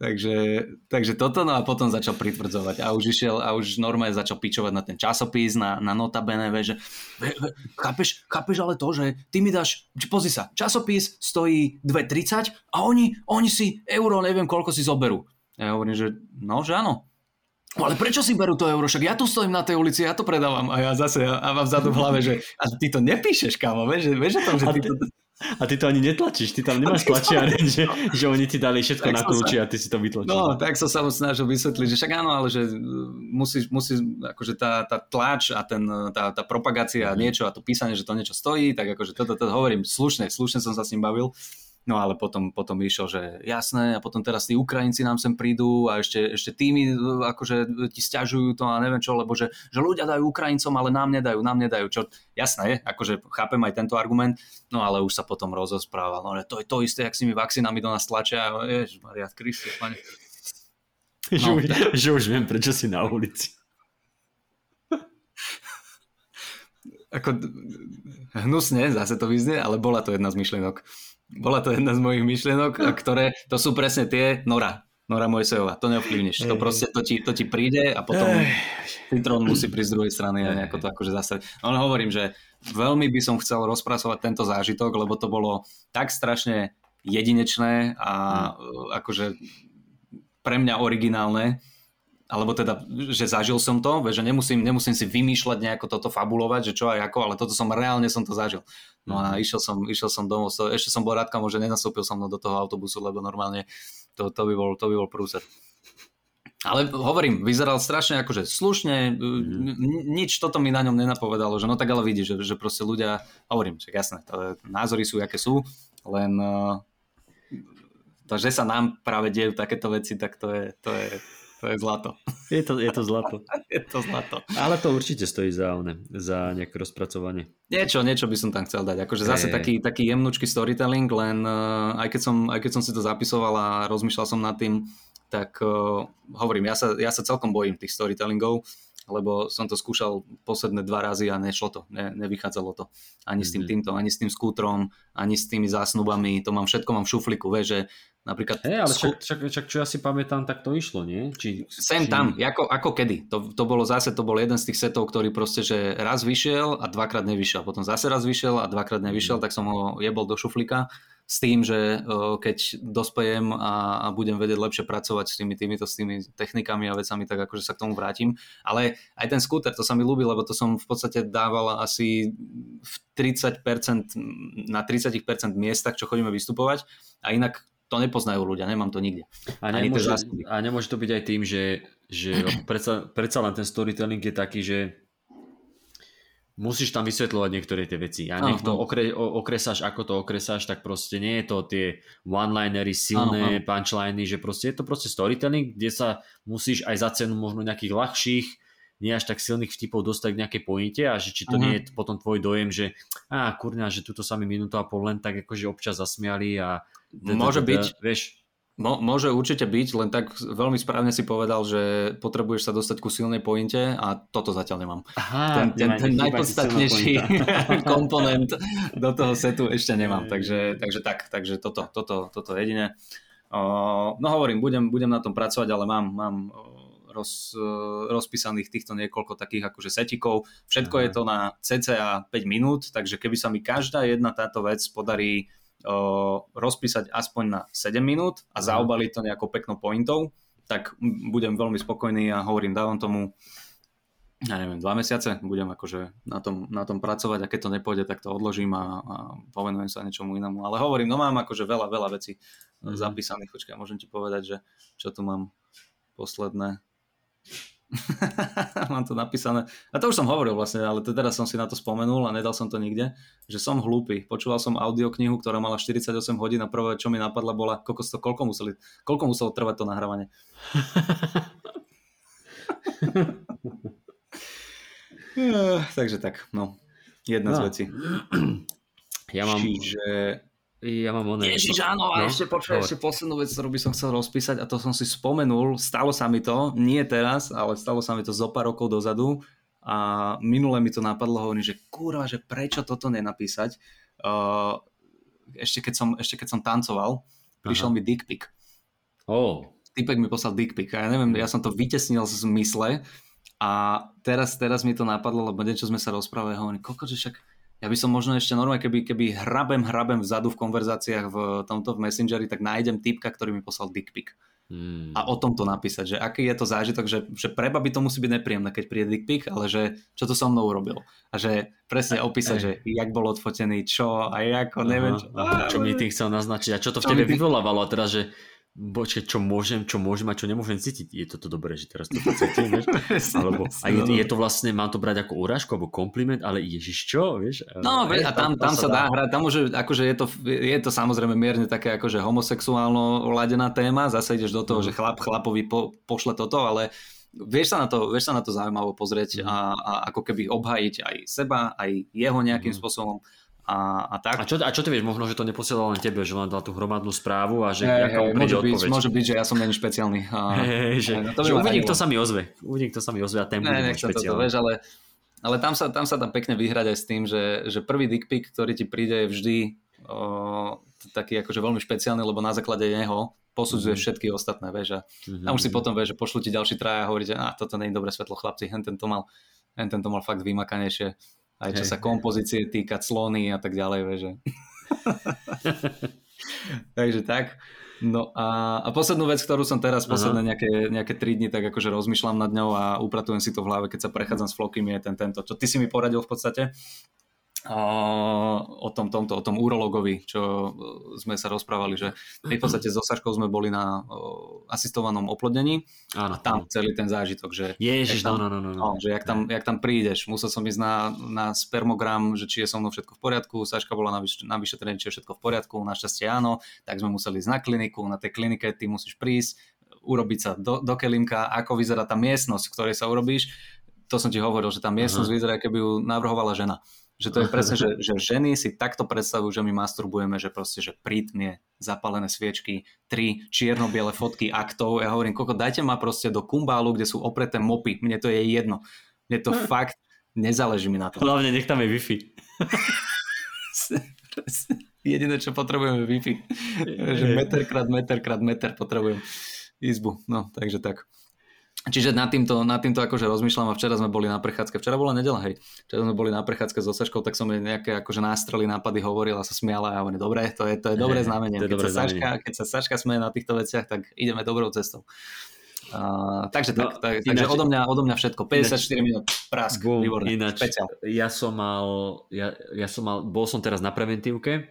S2: Takže, takže toto, no a potom začal pritvrdzovať a už išiel a už normálne začal pičovať na ten časopis, na, na notabene, že ve, ve, chápeš, chápeš ale to, že ty mi dáš, pozri sa, časopis stojí 2,30 a oni, oni si euro, neviem koľko si zoberú. Ja hovorím, že no, že áno. No, ale prečo si berú to euro? Však ja tu stojím na tej ulici, ja to predávam. A ja zase a mám vzadu v hlave, že a ty to nepíšeš, kámo, vieš, vieš o tom, že ty to...
S1: A ty to ani netlačíš, ty tam nemáš tlačiareň, že, že oni ti dali všetko tak na kľúči sa, a ty si to vytlačil.
S2: No, tak som sa mu snažil vysvetliť, že však áno, ale že musíš, musíš akože tá, tá tlač a ten, tá, tá propagácia mm. niečo a to písanie, že to niečo stojí, tak akože toto, toto hovorím slušne, slušne som sa s ním bavil. No ale potom, potom išiel, že jasné, a potom teraz tí Ukrajinci nám sem prídu a ešte, ešte tými akože ti stiažujú to a neviem čo, lebo že, že ľudia dajú Ukrajincom, ale nám nedajú, nám nedajú. Čo, jasné, akože chápem aj tento argument, no ale už sa potom rozosprával, no to je to isté, jak si mi vakcinami do nás tlačia, ježiš, Maria Kristus, pane.
S1: No, že, že už viem, prečo si na ulici.
S2: Ako hnusne, zase to vyznie, ale bola to jedna z myšlienok bola to jedna z mojich myšlienok, ktoré, to sú presne tie Nora. Nora Mojsejová, to neovplyvníš. To proste, to ti, to ti príde a potom Citrón musí prísť z druhej strany a nejako to akože zase... No hovorím, že veľmi by som chcel rozpracovať tento zážitok, lebo to bolo tak strašne jedinečné a hmm. akože pre mňa originálne, alebo teda, že zažil som to, že nemusím, nemusím si vymýšľať nejako toto fabulovať, že čo a ako, ale toto som reálne som to zažil. No a mhm. išiel som, išiel som domov, ešte som bol rád, že nenastúpil som do toho autobusu, lebo normálne to, to, by, bol, to by bol prúser. Ale hovorím, vyzeral strašne akože slušne, mm. nič toto mi na ňom nenapovedalo, že no tak ale vidíš, že, že proste ľudia, hovorím, že jasné, to, názory sú, aké sú, len uh, to, že sa nám práve dejú takéto veci, tak to je, to je, to je zlato.
S1: Je to, je to zlato.
S2: je to zlato.
S1: Ale to určite stojí za, one, za nejaké rozpracovanie.
S2: Niečo, niečo by som tam chcel dať. Akože zase taký, taký jemnúčky storytelling, len uh, aj, keď som, aj keď som si to zapisoval a rozmýšľal som nad tým, tak uh, hovorím, ja sa, ja sa celkom bojím tých storytellingov, lebo som to skúšal posledné dva razy a nešlo to, ne, nevychádzalo to. Ani mm-hmm. s tým mhm. týmto, ani s tým skútrom, ani s tými zásnubami, to mám všetko mám v šufliku, vieš, že Napríklad...
S1: Hey, ale však, však, však, čo ja si pamätám, tak to išlo, nie? Či,
S2: Sem či... tam, ako, ako kedy. To, to bolo zase, to bol jeden z tých setov, ktorý proste, že raz vyšiel a dvakrát nevyšiel. Potom zase raz vyšiel a dvakrát nevyšiel, mm. tak som ho jebol do šuflika s tým, že keď dospejem a, a budem vedieť lepšie pracovať s tými, týmito, s tými technikami a vecami, tak akože sa k tomu vrátim. Ale aj ten skúter, to sa mi ľúbi, lebo to som v podstate dával asi v 30%, na 30% miestach, čo chodíme vystupovať a inak to nepoznajú ľudia, nemám to nikde.
S1: A nemôže, a nemôže to byť aj tým, že, že predsa, predsa len ten storytelling je taký, že musíš tam vysvetľovať niektoré tie veci. A nech to okre, okresáš, ako to okresáš, tak proste nie je to tie one-linery, silné punchliny, že proste je to proste storytelling, kde sa musíš aj za cenu možno nejakých ľahších, nie až tak silných vtipov dostať k nejakej pointe a že či to uh-huh. nie je potom tvoj dojem, že á, kurňa, že tuto sa mi minútu a pol len tak akože občas zasmiali a...
S2: Môže byť, vieš, môže určite byť, len tak veľmi správne si povedal, že potrebuješ sa dostať ku silnej pointe a toto zatiaľ nemám. Aha, ten, ten, ten najpodstatnejší komponent do toho setu ešte nemám, takže, takže tak, takže toto, toto, toto jedine. No hovorím, budem, budem na tom pracovať, ale mám, mám roz, rozpísaných týchto niekoľko takých akože setikov. Všetko Aha. je to na cca 5 minút, takže keby sa mi každá jedna táto vec podarí rozpísať aspoň na 7 minút a zaobaliť to nejakou peknou pointou, tak budem veľmi spokojný a hovorím, dávam tomu ja neviem, dva mesiace budem akože na tom, na tom pracovať a keď to nepôjde, tak to odložím a, a povenujem sa niečomu inému. Ale hovorím, no mám akože veľa, veľa vecí mm. zapísaných. Počkaj, môžem ti povedať, že čo tu mám posledné. Mám to napísané. A to už som hovoril vlastne, ale teraz som si na to spomenul a nedal som to nikde, že som hlúpy. Počúval som audioknihu, ktorá mala 48 hodín a prvé, čo mi napadla, bola, koľko, to, koľko, museli, koľko muselo trvať to nahrávanie. Takže tak, no. Jedna no. z vecí.
S1: Ja mám...
S2: Čiže
S1: ja mám oné...
S2: Ježiš, áno, a no? ešte počuaj, ešte poslednú vec, ktorú by som chcel rozpísať a to som si spomenul, stalo sa mi to, nie teraz, ale stalo sa mi to zo pár rokov dozadu a minule mi to napadlo, hovorím, že kurva, že prečo toto nenapísať. Uh, ešte, keď som, ešte keď som tancoval, prišiel Aha. mi dick pic.
S1: Oh.
S2: Typek mi poslal dick pic a ja neviem, ja som to vytesnil z mysle a teraz, teraz mi to napadlo, lebo niečo sme sa rozprávali, hovorím, koľko, že však ja by som možno ešte normálne, keby, keby hrabem, hrabem vzadu v konverzáciách v tomto v Messengeri, tak nájdem typka, ktorý mi poslal dick pic. Hmm. A o tom to napísať, že aký je to zážitok, že, že pre by to musí byť nepríjemné, keď príde dick pic, ale že čo to so mnou urobil. A že presne opísať, že jak bol odfotený, čo a ako, neviem. Čo,
S1: čo mi tým chcel naznačiť a čo to v tebe vyvolávalo a teraz, že počkaj, čo môžem, čo môžem a čo nemôžem cítiť. Je toto dobré, že teraz to cítim, vieš? Alebo, a je, je, to vlastne, mám to brať ako urážku alebo kompliment, ale ježiš čo, vieš?
S2: No, vieš, a tam, tam, tam sa dá hrať, tam už, akože je to, je to samozrejme mierne také akože homosexuálno ladená téma, zase ideš do toho, mm. že chlap chlapovi po, pošle toto, ale vieš sa na to, vieš sa na to zaujímavo pozrieť mm. a, a ako keby obhajiť aj seba, aj jeho nejakým mm. spôsobom a, a tak.
S1: A čo, a čo ty vieš, možno, že to neposielal len tebe, že len dal tú hromadnú správu a že hey,
S2: hey, môže, byť, môže byť, že ja som není špeciálny. A,
S1: hey, že, no, to že uvidím, kto sa mi ozve. Uvidím, kto sa mi ozve a ten bude špeciálny. To,
S2: vieš, ale, ale tam sa, tam sa tam pekne vyhrať aj s tým, že, že prvý dick pic, ktorý ti príde, je vždy o, taký akože veľmi špeciálny, lebo na základe neho posudzuje mm-hmm. všetky ostatné, vieš, a, mm-hmm. a už si potom vieš, že pošlu ti ďalší traja a hovoríte, a toto nie je dobré svetlo, chlapci, hen ten to mal, hen ten to mal fakt vymakanejšie aj čo hey. sa kompozície týka, clony a tak ďalej, vieš. Takže tak. No a, a poslednú vec, ktorú som teraz posledné nejaké, nejaké 3 dni tak akože rozmýšľam nad ňou a upratujem si to v hlave, keď sa prechádzam s Flokim, je ten tento, čo ty si mi poradil v podstate o tom, tomto, o tom urologovi, čo sme sa rozprávali, že v podstate so Saškou sme boli na asistovanom oplodnení. A tam celý ten zážitok, že,
S1: Ježiš,
S2: tam,
S1: no, no, no, no.
S2: no. že jak, tam, jak tam prídeš, musel som ísť na, na spermogram, že či je so mnou všetko v poriadku, Saška bola na, vyš, na vyšetrení, či je všetko v poriadku, našťastie áno, tak sme museli ísť na kliniku, na tej klinike ty musíš prísť, urobiť sa do, do kelimka, ako vyzerá tá miestnosť, v ktorej sa urobíš, to som ti hovoril, že tá miestnosť uh-huh. vyzerá, keby ju navrhovala žena. Že to je presne, že, že ženy si takto predstavujú, že my masturbujeme, že proste, že prítmie, zapálené sviečky, tri čierno-biele fotky aktov. Ja hovorím, koľko dajte ma proste do kumbálu, kde sú opreté mopy. Mne to je jedno. Mne to fakt nezáleží mi na to.
S1: Hlavne nech tam je Wi-Fi.
S2: Jediné, čo potrebujeme je Wi-Fi. že meter krát meter krát meter potrebujem izbu. No, takže tak. Čiže nad týmto, nad týmto akože rozmýšľam a včera sme boli na prechádzke, včera bola nedela, hej, včera sme boli na prechádzke so Saškou, tak som jej nejaké akože nástrely, nápady hovoril a sa smiala a hovorím, dobre, to je, to je dobré znamenie. Je keď, dobré sa Saška, keď sa Saška smeje na týchto veciach, tak ideme dobrou cestou. Uh, takže no, tak, tak, takže odo mňa, odo mňa všetko, 54 ináč, minút, prask, boom, výborné,
S1: ináč, Ja som mal, ja, ja som mal, bol som teraz na preventívke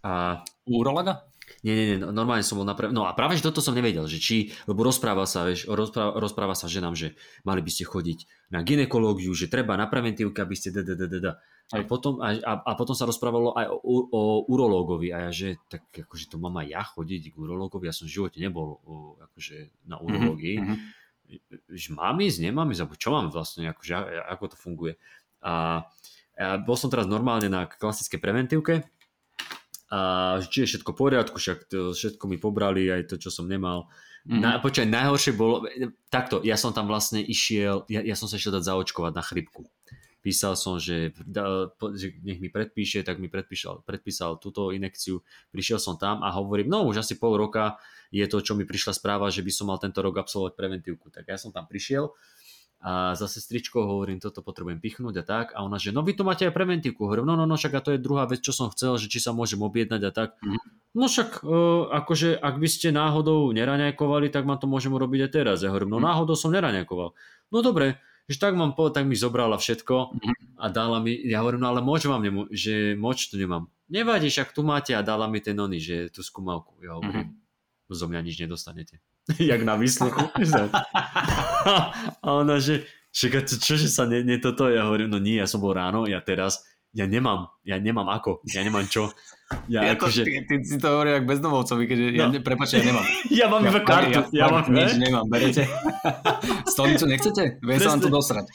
S1: a...
S2: U urologa?
S1: Nie, nie, nie, normálne som bol na pre... No a práve, že toto som nevedel, že či, lebo rozpráva sa, vieš, rozpráva, rozpráva sa ženám, že mali by ste chodiť na ginekológiu, že treba na preventívke, aby ste da. A potom, a, a, potom sa rozprávalo aj o, o urológovi a ja, že tak akože to mám aj ja chodiť k urológovi, ja som v živote nebol o, akože na mhm, urológii. Mm-hmm. Že mám ísť, nemám ísť, alebo čo mám vlastne, akože, ako to funguje. A, a bol som teraz normálne na klasickej preventívke a či je všetko v poriadku, však to, všetko mi pobrali, aj to, čo som nemal. Mm-hmm. Na, počkaj, najhoršie bolo, takto, ja som tam vlastne išiel, ja, ja som sa išiel dať zaočkovať na chrypku. Písal som, že, da, že nech mi predpíše, tak mi predpísal, predpísal túto inekciu. Prišiel som tam a hovorím, no už asi pol roka je to, čo mi prišla správa, že by som mal tento rok absolvovať preventívku. Tak ja som tam prišiel a za sestričkou hovorím, toto potrebujem pichnúť a tak. A ona, že no vy to máte aj preventívku. Hovorím, no, no, no, však a to je druhá vec, čo som chcel, že či sa môžem objednať a tak. Mm-hmm. No však, uh, akože, ak by ste náhodou neraňajkovali, tak ma to môžem urobiť aj teraz. Ja hovorím, no mm-hmm. náhodou som neraňajkoval. No dobre, že tak mám tak mi zobrala všetko mm-hmm. a dala mi, ja hovorím, no ale môžem vám, nemu, že moč tu nemám. Nevadí, však tu máte a dala mi ten oný, že tú skúmavku. Ja hovorím, mm-hmm. Zo mňa nič nedostanete. jak na výsluchu. a ona, že, čaká, čo, že sa nie, nie toto? Ja hovorím, no nie, ja som bol ráno, ja teraz, ja nemám, ja nemám ako, ja nemám čo.
S2: Ja, ja akože... ty, ty, si to hovorí jak bezdomovcovi, keďže no. ja, ne, prepáč, ja nemám.
S1: ja mám iba kartu.
S2: Ja, ja, ja mám, nič ne? nemám, berete. Stolicu nechcete? Vie sa vám to dosrať.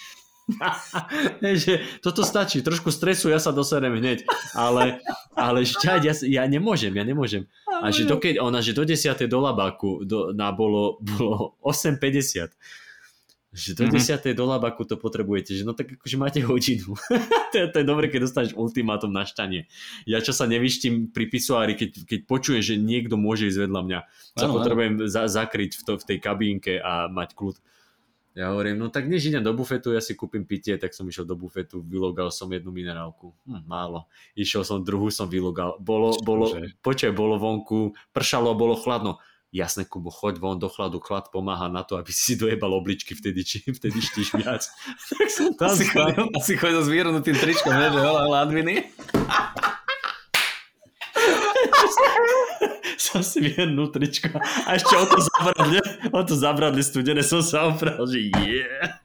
S1: že toto stačí, trošku stresu, ja sa doserem hneď, ale, ale šťať, ja, ja nemôžem, ja nemôžem. A že dokedy, ona, že do 10. do labaku do, na bolo, bolo 8.50 že do mm-hmm. 10. do labaku to potrebujete, že no tak akože máte hodinu. to, je, to je dobre, keď dostaneš ultimátum na štanie. Ja čo sa nevyštím pri pisuári, keď, keď počujem, že niekto môže ísť vedľa mňa, sa potrebujem za, zakryť v, to, v tej kabínke a mať kľud. Ja hovorím, no tak než idem do bufetu, ja si kúpim pitie, tak som išiel do bufetu, vylogal som jednu minerálku. Hm, málo. Išiel som druhú, som vylogal. Bolo, bolo, počkaj, bolo vonku, pršalo, bolo chladno. Jasné, Kubo, choď von do chladu, chlad pomáha na to, aby si dojebal obličky, vtedy, či, vtedy štíš viac.
S2: tak som tam asi, chodil, asi chodil s vyhrnutým tričkom, ne, že hladviny.
S1: som si vyhrnul tričko a ešte o to zabradli, o to zabradli studené som sa opral, že yeah.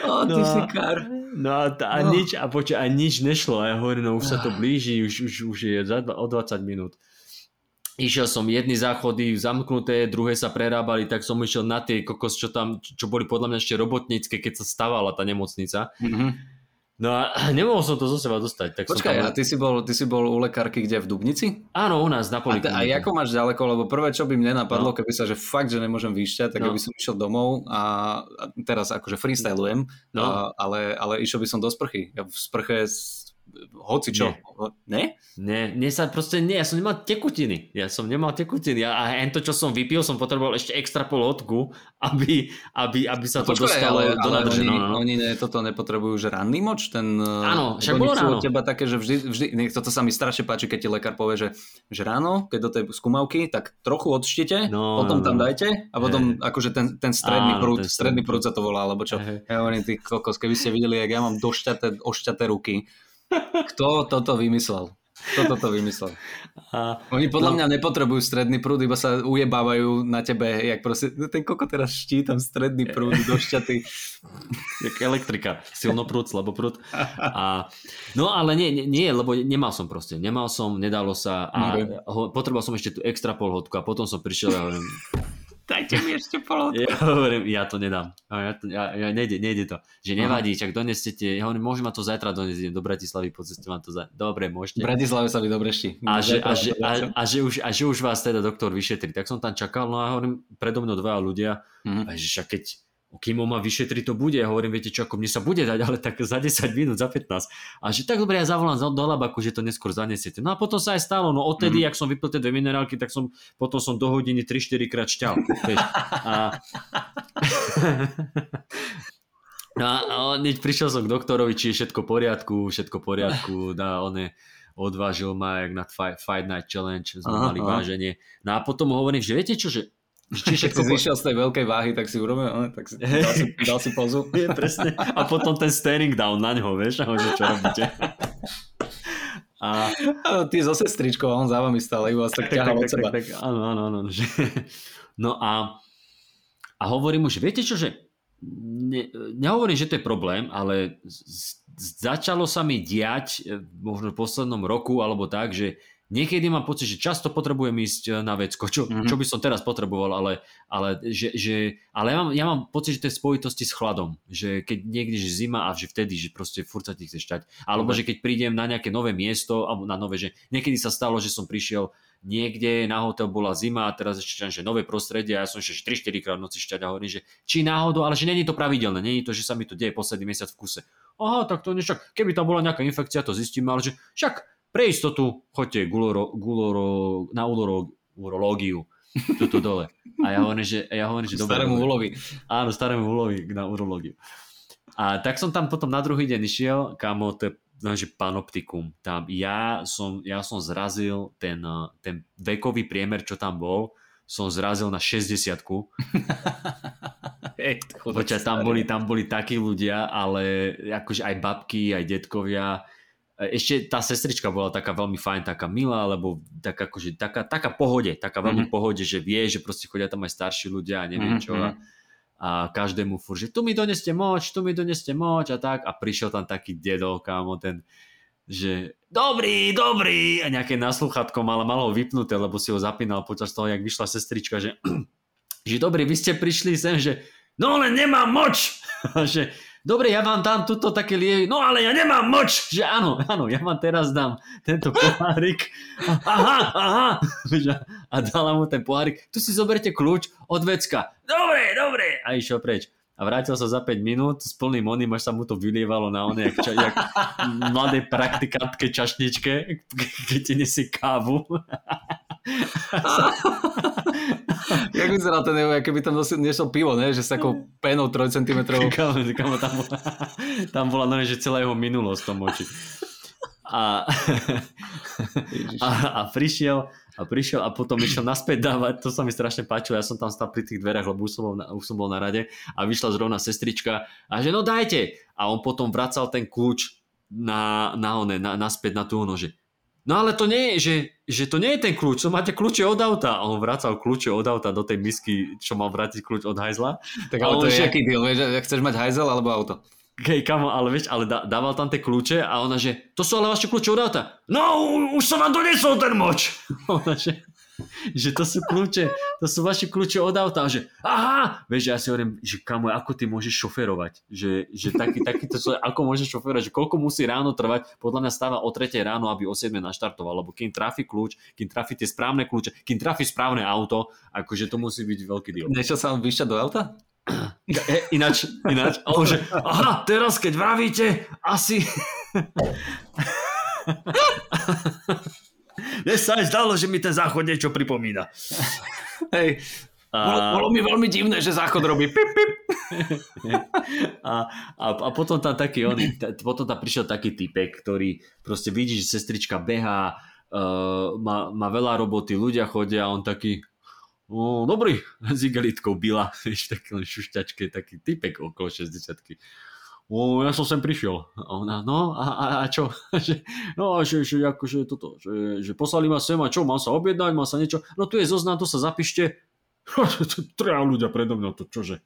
S2: O, ty no, si kar.
S1: No a, a no. nič, a počuť, a nič nešlo. A ja hovorím, no už sa to blíži, už, už, už je za, o 20 minút. Išiel som jedny záchody zamknuté, druhé sa prerábali, tak som išiel na tie kokos, čo tam, čo boli podľa mňa ešte robotnícke, keď sa stavala tá nemocnica. Mm-hmm No a nemohol som to zo seba dostať. Tak
S2: Počkaj,
S1: som
S2: tam... a ty si, bol, ty si bol u lekárky kde, v Dubnici?
S1: Áno, u nás na
S2: polikliniku. A, a ako máš ďaleko, lebo prvé, čo by mne napadlo, no. keby sa, že fakt, že nemôžem vyšťať, tak no. by som išiel domov a, a teraz akože freestylujem, no. a, ale, ale išiel by som do sprchy. Ja v sprche hoci čo.
S1: Ne? Ne, ne sa proste, nie, ja som nemal tekutiny. Ja som nemal tekutiny. A, a to, čo som vypil, som potreboval ešte extra pol hodku, aby, aby, aby sa to Počkaj, dostalo ale, do
S2: nádrže. Oni, no, no. oni ne, toto nepotrebujú, že ranný moč? Ten,
S1: áno, však bolo ráno.
S2: teba také, že vždy, vždy toto sa mi strašne páči, keď ti lekár povie, že, že ráno, keď do tej skúmavky, tak trochu odštite, no, potom no, tam no. dajte a potom hey. akože ten, ten stredný áno, prúd, ten stredný prúd sa to volá, alebo čo. Hey. Ja hovorím, ty kokos, keby ste videli, jak ja mám došťaté, ošťaté ruky, kto toto vymyslel? Kto toto vymyslel? A, Oni podľa no, mňa nepotrebujú stredný prúd, iba sa ujebávajú na tebe, jak proste, no ten koko teraz ští tam stredný prúd do šťaty.
S1: Jak elektrika, silno prúd, slabo prúd. A, no ale nie, nie, lebo nemal som proste, nemal som, nedalo sa a okay. potreboval som ešte tú extra polhodku a potom som prišiel a hovorím,
S2: Dajte mi ešte polotku.
S1: Ja hovorím, ja to nedám. Ja, to, ja, ja nejde, nejde to. Že nevadí, čak donestete. Ja hovorím, môžem ma to zajtra doniesť do Bratislavy, po ceste vám to za... Dobre, môžete.
S2: V Bratislave sa vy dobre ští.
S1: A, že, a, že, a, a, že už, a že už vás teda doktor vyšetrí. Tak som tam čakal, no a hovorím, predo mnou dva ľudia. Mm. A že keď kým on ma vyšetri, to bude. Ja hovorím, viete čo, ako mne sa bude dať, ale tak za 10 minút, za 15. A že tak dobre, ja zavolám do labaku, že to neskôr zanesiete. No a potom sa aj stalo, no odtedy, mm. ak som vypil tie dve minerálky, tak som potom som do hodiny 3-4 krát šťal. a... no a hneď prišiel som k doktorovi, či je všetko v poriadku, všetko v poriadku, dá on je odvážil ma jak na Fight, Night Challenge, sme aha, mali váženie. No a potom hovorím, že viete čo, že
S2: Čiže keď si zišiel z tej veľkej váhy, tak si urobil, no, tak si, dal, si, dal si pozu.
S1: Je, presne. A potom ten staring down na ňo, vieš, a že čo robíte.
S2: A... Áno, ty so sestričkou, on za vami stále, iba tak, tak ťahal od seba. Tak,
S1: tak, áno, áno, áno. Že... No a, a hovorím už, viete čo, že ne, nehovorím, že to je problém, ale z, začalo sa mi diať e, možno v poslednom roku alebo tak, že Niekedy mám pocit, že často potrebujem ísť e, na vecko, čo, mm-hmm. čo by som teraz potreboval, ale, ale, že, že, ale ja, mám, ja mám pocit, že to je spojitosti s chladom. Že keď niekde že zima a že vtedy, že proste furt sa ti chce šťať. Alebo okay. že keď prídem na nejaké nové miesto, alebo na nové, že niekedy sa stalo, že som prišiel niekde, na hotel bola zima a teraz ešte že nové prostredie a ja som ešte 3-4 krát v noci šťať a hovorím, že či náhodou, ale že není to pravidelné, není to, že sa mi to deje posledný mesiac v kuse. Aha, tak to nešak, keby tam bola nejaká infekcia, to zistíme, ale že však pre istotu choďte guloro, guloro, na uloro, urológiu tuto dole. A ja hovorím, že, ja hovorím, že
S2: Starému dobre, ulovi.
S1: Áno, starému ulovi na urológiu. A tak som tam potom na druhý deň išiel, kamo, to je no, že panoptikum. Tam ja som, ja som zrazil ten, ten vekový priemer, čo tam bol, som zrazil na 60 hey, Poča, tam boli, tam boli takí ľudia, ale akože aj babky, aj detkovia, ešte tá sestrička bola taká veľmi fajn, taká milá, lebo tak akože, taká, taká pohode, taká veľmi mm-hmm. pohode, že vie, že proste chodia tam aj starší ľudia a neviem čo. Mm-hmm. A, a každému fur, že tu mi doneste moč, tu mi doneste moč a tak. A prišiel tam taký dedo, kámo, ten, že dobrý, dobrý a nejaké nasluchatko mal, mal ho vypnuté, lebo si ho zapínal počas toho, jak vyšla sestrička, že, že dobrý, vy ste prišli sem, že no len nemám moč. že dobre, ja vám dám tuto také lievy, no ale ja nemám moč, že áno, áno, ja vám teraz dám tento pohárik, aha, aha, a dala mu ten pohárik, tu si zoberte kľúč od vecka, dobre, dobre, a išiel preč. A vrátil sa za 5 minút s plným oným, až sa mu to vylievalo na one, jak, ča, jak mladé praktikantke čašničke, keď ti nesie kávu.
S2: Jak vyzerá ten, keby tam niesol pivo, ne? že s takou penou 3 cm.
S1: Kamo, kamo, tam, bola, tam bola no, že celá jeho minulosť v tom oči. A, a, a prišiel a prišiel a potom išiel naspäť dávať, to sa mi strašne páčilo, ja som tam stal pri tých dverách, lebo už som bol na, už som bol na rade a vyšla zrovna sestrička a že no dajte a on potom vracal ten kľúč na, na one, na, naspäť na tú ono, že No ale to nie je, že, že to nie je ten kľúč, to máte kľúče od auta. A on vracal kľúče od auta do tej misky, čo mal vrátiť kľúč od hajzla.
S2: Tak ale to je aký deal, vieš, chceš mať hajzel alebo auto?
S1: Hej, kamo, ale vieš, ale dával tam tie kľúče a ona, že to sú ale vaše kľúče od auta. No, už som vám donesol ten moč. ona, že že to sú kľúče, to sú vaše kľúče od auta. Že aha, vieš, ja si hovorím, že kamo, ako ty môžeš šoferovať? Že, že taký, takýto, ako môžeš šoferovať? Že koľko musí ráno trvať? Podľa mňa stáva o 3 ráno, aby o 7 naštartoval, lebo kým trafi kľúč, kým trafi tie správne kľúče, kým trafi správne auto, akože to musí byť veľký deal.
S2: Nešiel sa on vyšťať do auta?
S1: E, ináč, ináč, ale že, aha, teraz keď vravíte, asi... Mne sa aj zdalo, že mi ten záchod niečo pripomína.
S2: Hej, a... Bolo, bolo mi veľmi divné, že záchod robí pip, pip.
S1: a, a, a potom tam taký oný, potom tam prišiel taký typek, ktorý proste vidí, že sestrička behá, uh, má, má veľa roboty, ľudia chodia a on taký, o, dobrý, s igelitkou byla, vieš, taký len šušťačke, taký typek okolo 60 o, ja som sem prišiel. A ona, no a, a, a čo? no že, že akože toto, že, že poslali ma sem a čo, mám sa objednať, mám sa niečo, no tu je zoznam, to sa zapíšte. Treja ľudia predo mňa, to čože.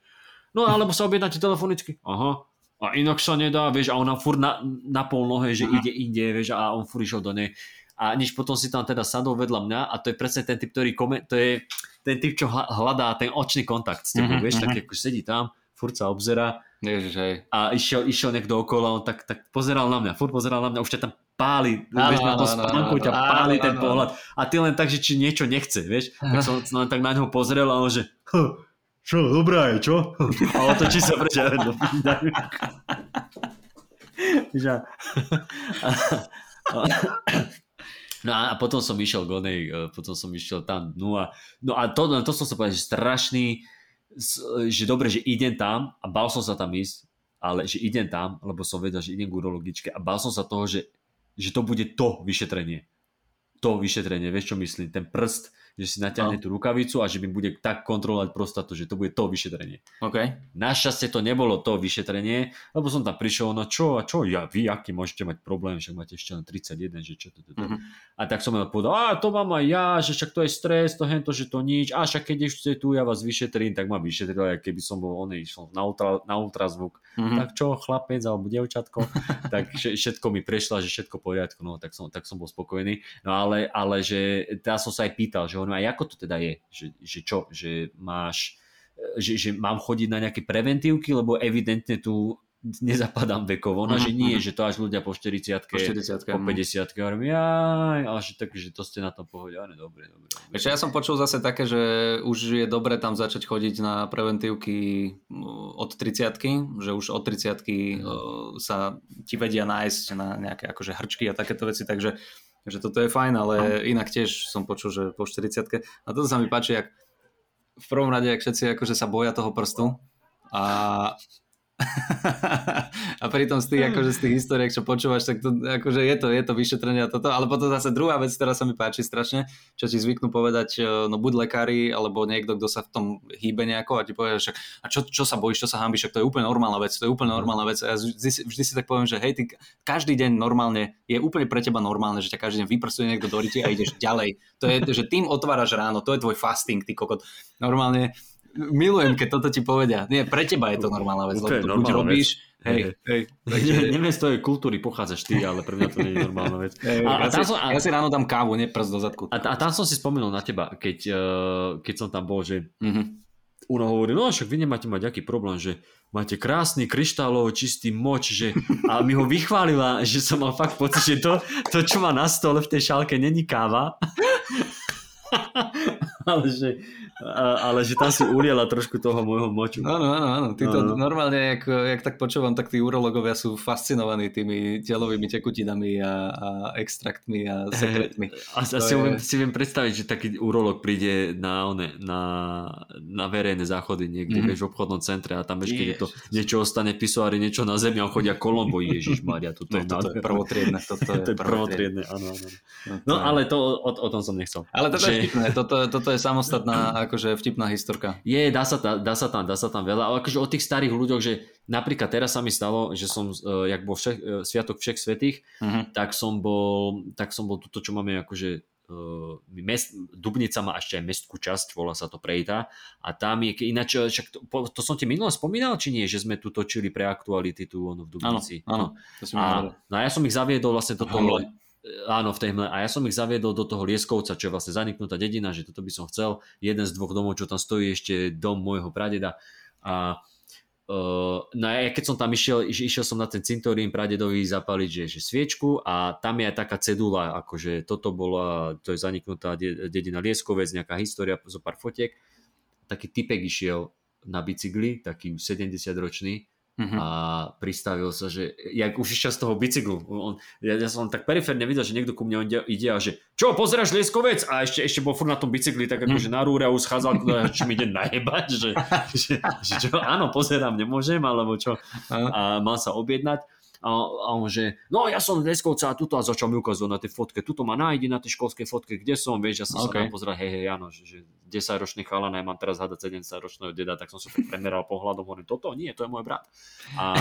S1: No alebo sa objednáte telefonicky. Aha. A inak sa nedá, vieš, a ona fur na, na pol nohe, že ide inde, vieš, a on fur išiel do nej. A než potom si tam teda sadol vedľa mňa a to je presne ten typ, ktorý komen- to je ten typ, čo hľadá ten očný kontakt s tebou, mm-hmm, vieš, mm-hmm. tak ako sedí tam, furt sa obzerá
S2: Ježiš, hej.
S1: A išiel, išiel niekto okolo, on tak, tak pozeral na mňa, furt pozeral na mňa, už ťa tam páli, áno, vieš, na to spánku ťa páli ten pohľad. A ty len tak, že či niečo nechce, vieš. Tak som len tak na neho pozrel a on že, čo, dobrá je, čo? A otočí sa preč a do No a potom som išiel k onej, e, potom som išiel tam, no a, no a to, to som sa povedal, že strašný, že dobre, že idem tam a bál som sa tam ísť, ale že idem tam, lebo som vedel, že idem k urologičke a bál som sa toho, že, že to bude to vyšetrenie. To vyšetrenie, vieš čo myslím, ten prst, že si natiahne no. tú rukavicu a že mi bude tak kontrolovať prostatu, že to bude to vyšetrenie.
S2: Okay.
S1: Našťastie to nebolo to vyšetrenie, lebo som tam prišiel, no čo a čo, ja, vy aký môžete mať problém, však máte ešte len 31, že čo to, to, to. Uh-huh. A tak som mu povedal, a to mám aj ja, že však to je stres, to hento, že to nič, a však keď ešte tu ja vás vyšetrím, tak ma vyšetril, keby som bol oný, išiel na, ultra, na ultrazvuk. Uh-huh. Tak čo, chlapec alebo dievčatko, tak všetko mi prešlo, že všetko v poriadku, no tak som, tak som bol spokojný. No ale, ale že teraz som sa aj pýtal, že hovorím, a ako to teda je, že, že čo, že máš, že, že mám chodiť na nejaké preventívky, lebo evidentne tu nezapadám vekovo, no že nie, že to až ľudia po 40 po, 40 po 50 hovorím, jaj, ale že, tak, že to ste na tom pohode, ale dobre, dobre. dobre.
S2: Ja som počul zase také, že už je dobre tam začať chodiť na preventívky od 30 že už od 30 mm. sa ti vedia nájsť na nejaké akože hrčky a takéto veci, takže že toto je fajn, ale inak tiež som počul, že po 40 a toto sa mi páči, jak v prvom rade, ak všetci akože sa boja toho prstu. A a pritom z tých, akože z tých historiek, čo počúvaš, tak to, akože je to, je to vyšetrenie a toto, ale potom zase druhá vec, ktorá sa mi páči strašne, čo ti zvyknú povedať, e, no buď lekári, alebo niekto, kto sa v tom hýbe nejako a ti povie, že a čo, čo sa bojíš, čo sa hambíš, to je úplne normálna vec, to je úplne normálna vec a ja vždy, vždy si tak poviem, že hej, ty každý deň normálne, je úplne pre teba normálne, že ťa každý deň vyprstuje niekto do ryti a ideš ďalej. To je, že tým otváraš ráno, to je tvoj fasting, ty kokot. Normálne milujem, keď toto ti povedia. Nie, pre teba je to normálna vec. To je normálna buď robíš, Hej, hej.
S1: Takže... Neviem, z tej kultúry pochádzaš ty, ale pre mňa to nie je normálna vec.
S2: Hey, a, a ja, si, som, a, ja si ráno dám kávu, nie prst do zadku.
S1: A, a tam som si spomenul na teba, keď, uh, keď som tam bol, že mm-hmm. Uno hovorí, no však vy nemáte mať aký problém, že máte krásny kryštálov, čistý moč, že... a mi ho vychválila, že som mal fakt pocit, že to, to čo má na stole v tej šálke, není káva. ale že, a, ale že tam si uliela trošku toho môjho moču.
S2: Áno, áno, áno. Títo áno. normálne, jak, jak tak počúvam, tak tí urologovia sú fascinovaní tými telovými tekutinami a, a extraktmi a sekretmi.
S1: A, a si, je... viem, si viem predstaviť, že taký urolog príde na, one, na, na verejné záchody niekde, mm-hmm. vieš, v obchodnom centre a tam vieš, keď je to niečo ostane pisoári, niečo na zemi a chodia Kolombo, Ježiš Maria, toto,
S2: no, toto je prvotriedne. Toto je,
S1: to je prvotriedne, áno, áno. No, no ale to, o, o tom som nechcel.
S2: Ale toto že... je vtipné, toto, toto je samostatná akože vtipná historka.
S1: Je, dá sa, dá, dá sa tam, dá sa tam veľa, ale akože o tých starých ľuďoch, že napríklad teraz sa mi stalo, že som, uh, jak bol všech, uh, Sviatok všech svetých, uh-huh. tak som bol, tak som bol toto, čo máme akože uh, mest, Dubnica má ešte aj mestskú časť, volá sa to Prejta a tam je, ináč, však to, to som ti minule spomínal, či nie, že sme tu točili pre aktuality tu ono, v Dubnici.
S2: Áno,
S1: áno. A, no a ja som ich zaviedol vlastne do toho, áno, v tej hmle. A ja som ich zaviedol do toho Lieskovca, čo je vlastne zaniknutá dedina, že toto by som chcel. Jeden z dvoch domov, čo tam stojí, ešte dom môjho pradeda. A Uh, no a keď som tam išiel, išiel som na ten cintorín pradedovi zapaliť že, že sviečku a tam je aj taká cedula, akože toto bola, to je zaniknutá dedina Lieskovec, nejaká história, zo pár fotiek. Taký typek išiel na bicykli, taký 70 ročný, Uh-huh. a pristavil sa, že jak už išiel z toho bicyklu, on, ja, ja som tak periférne videl, že niekto ku mne ide a že čo, pozeráš Lieskovec? A ešte, ešte bol furt na tom bicykli, tak akože uh-huh. na rúre a už schádzal, či mi ide najebať, že, že, že čo, áno, pozerám, nemôžem, alebo čo. A mal sa objednať a, a on že, no ja som Leskovca a tuto a začal mi ukazovať na tej fotke, tuto ma nájde na tej školskej fotke, kde som, vieš, ja som okay. sa tam pozrel, hej, hej, áno, že, že 10 ročný chalan, ja mám teraz hádať 7 ročného deda, tak som sa tak premeral pohľadom, hovorím, toto nie, to je môj brat. A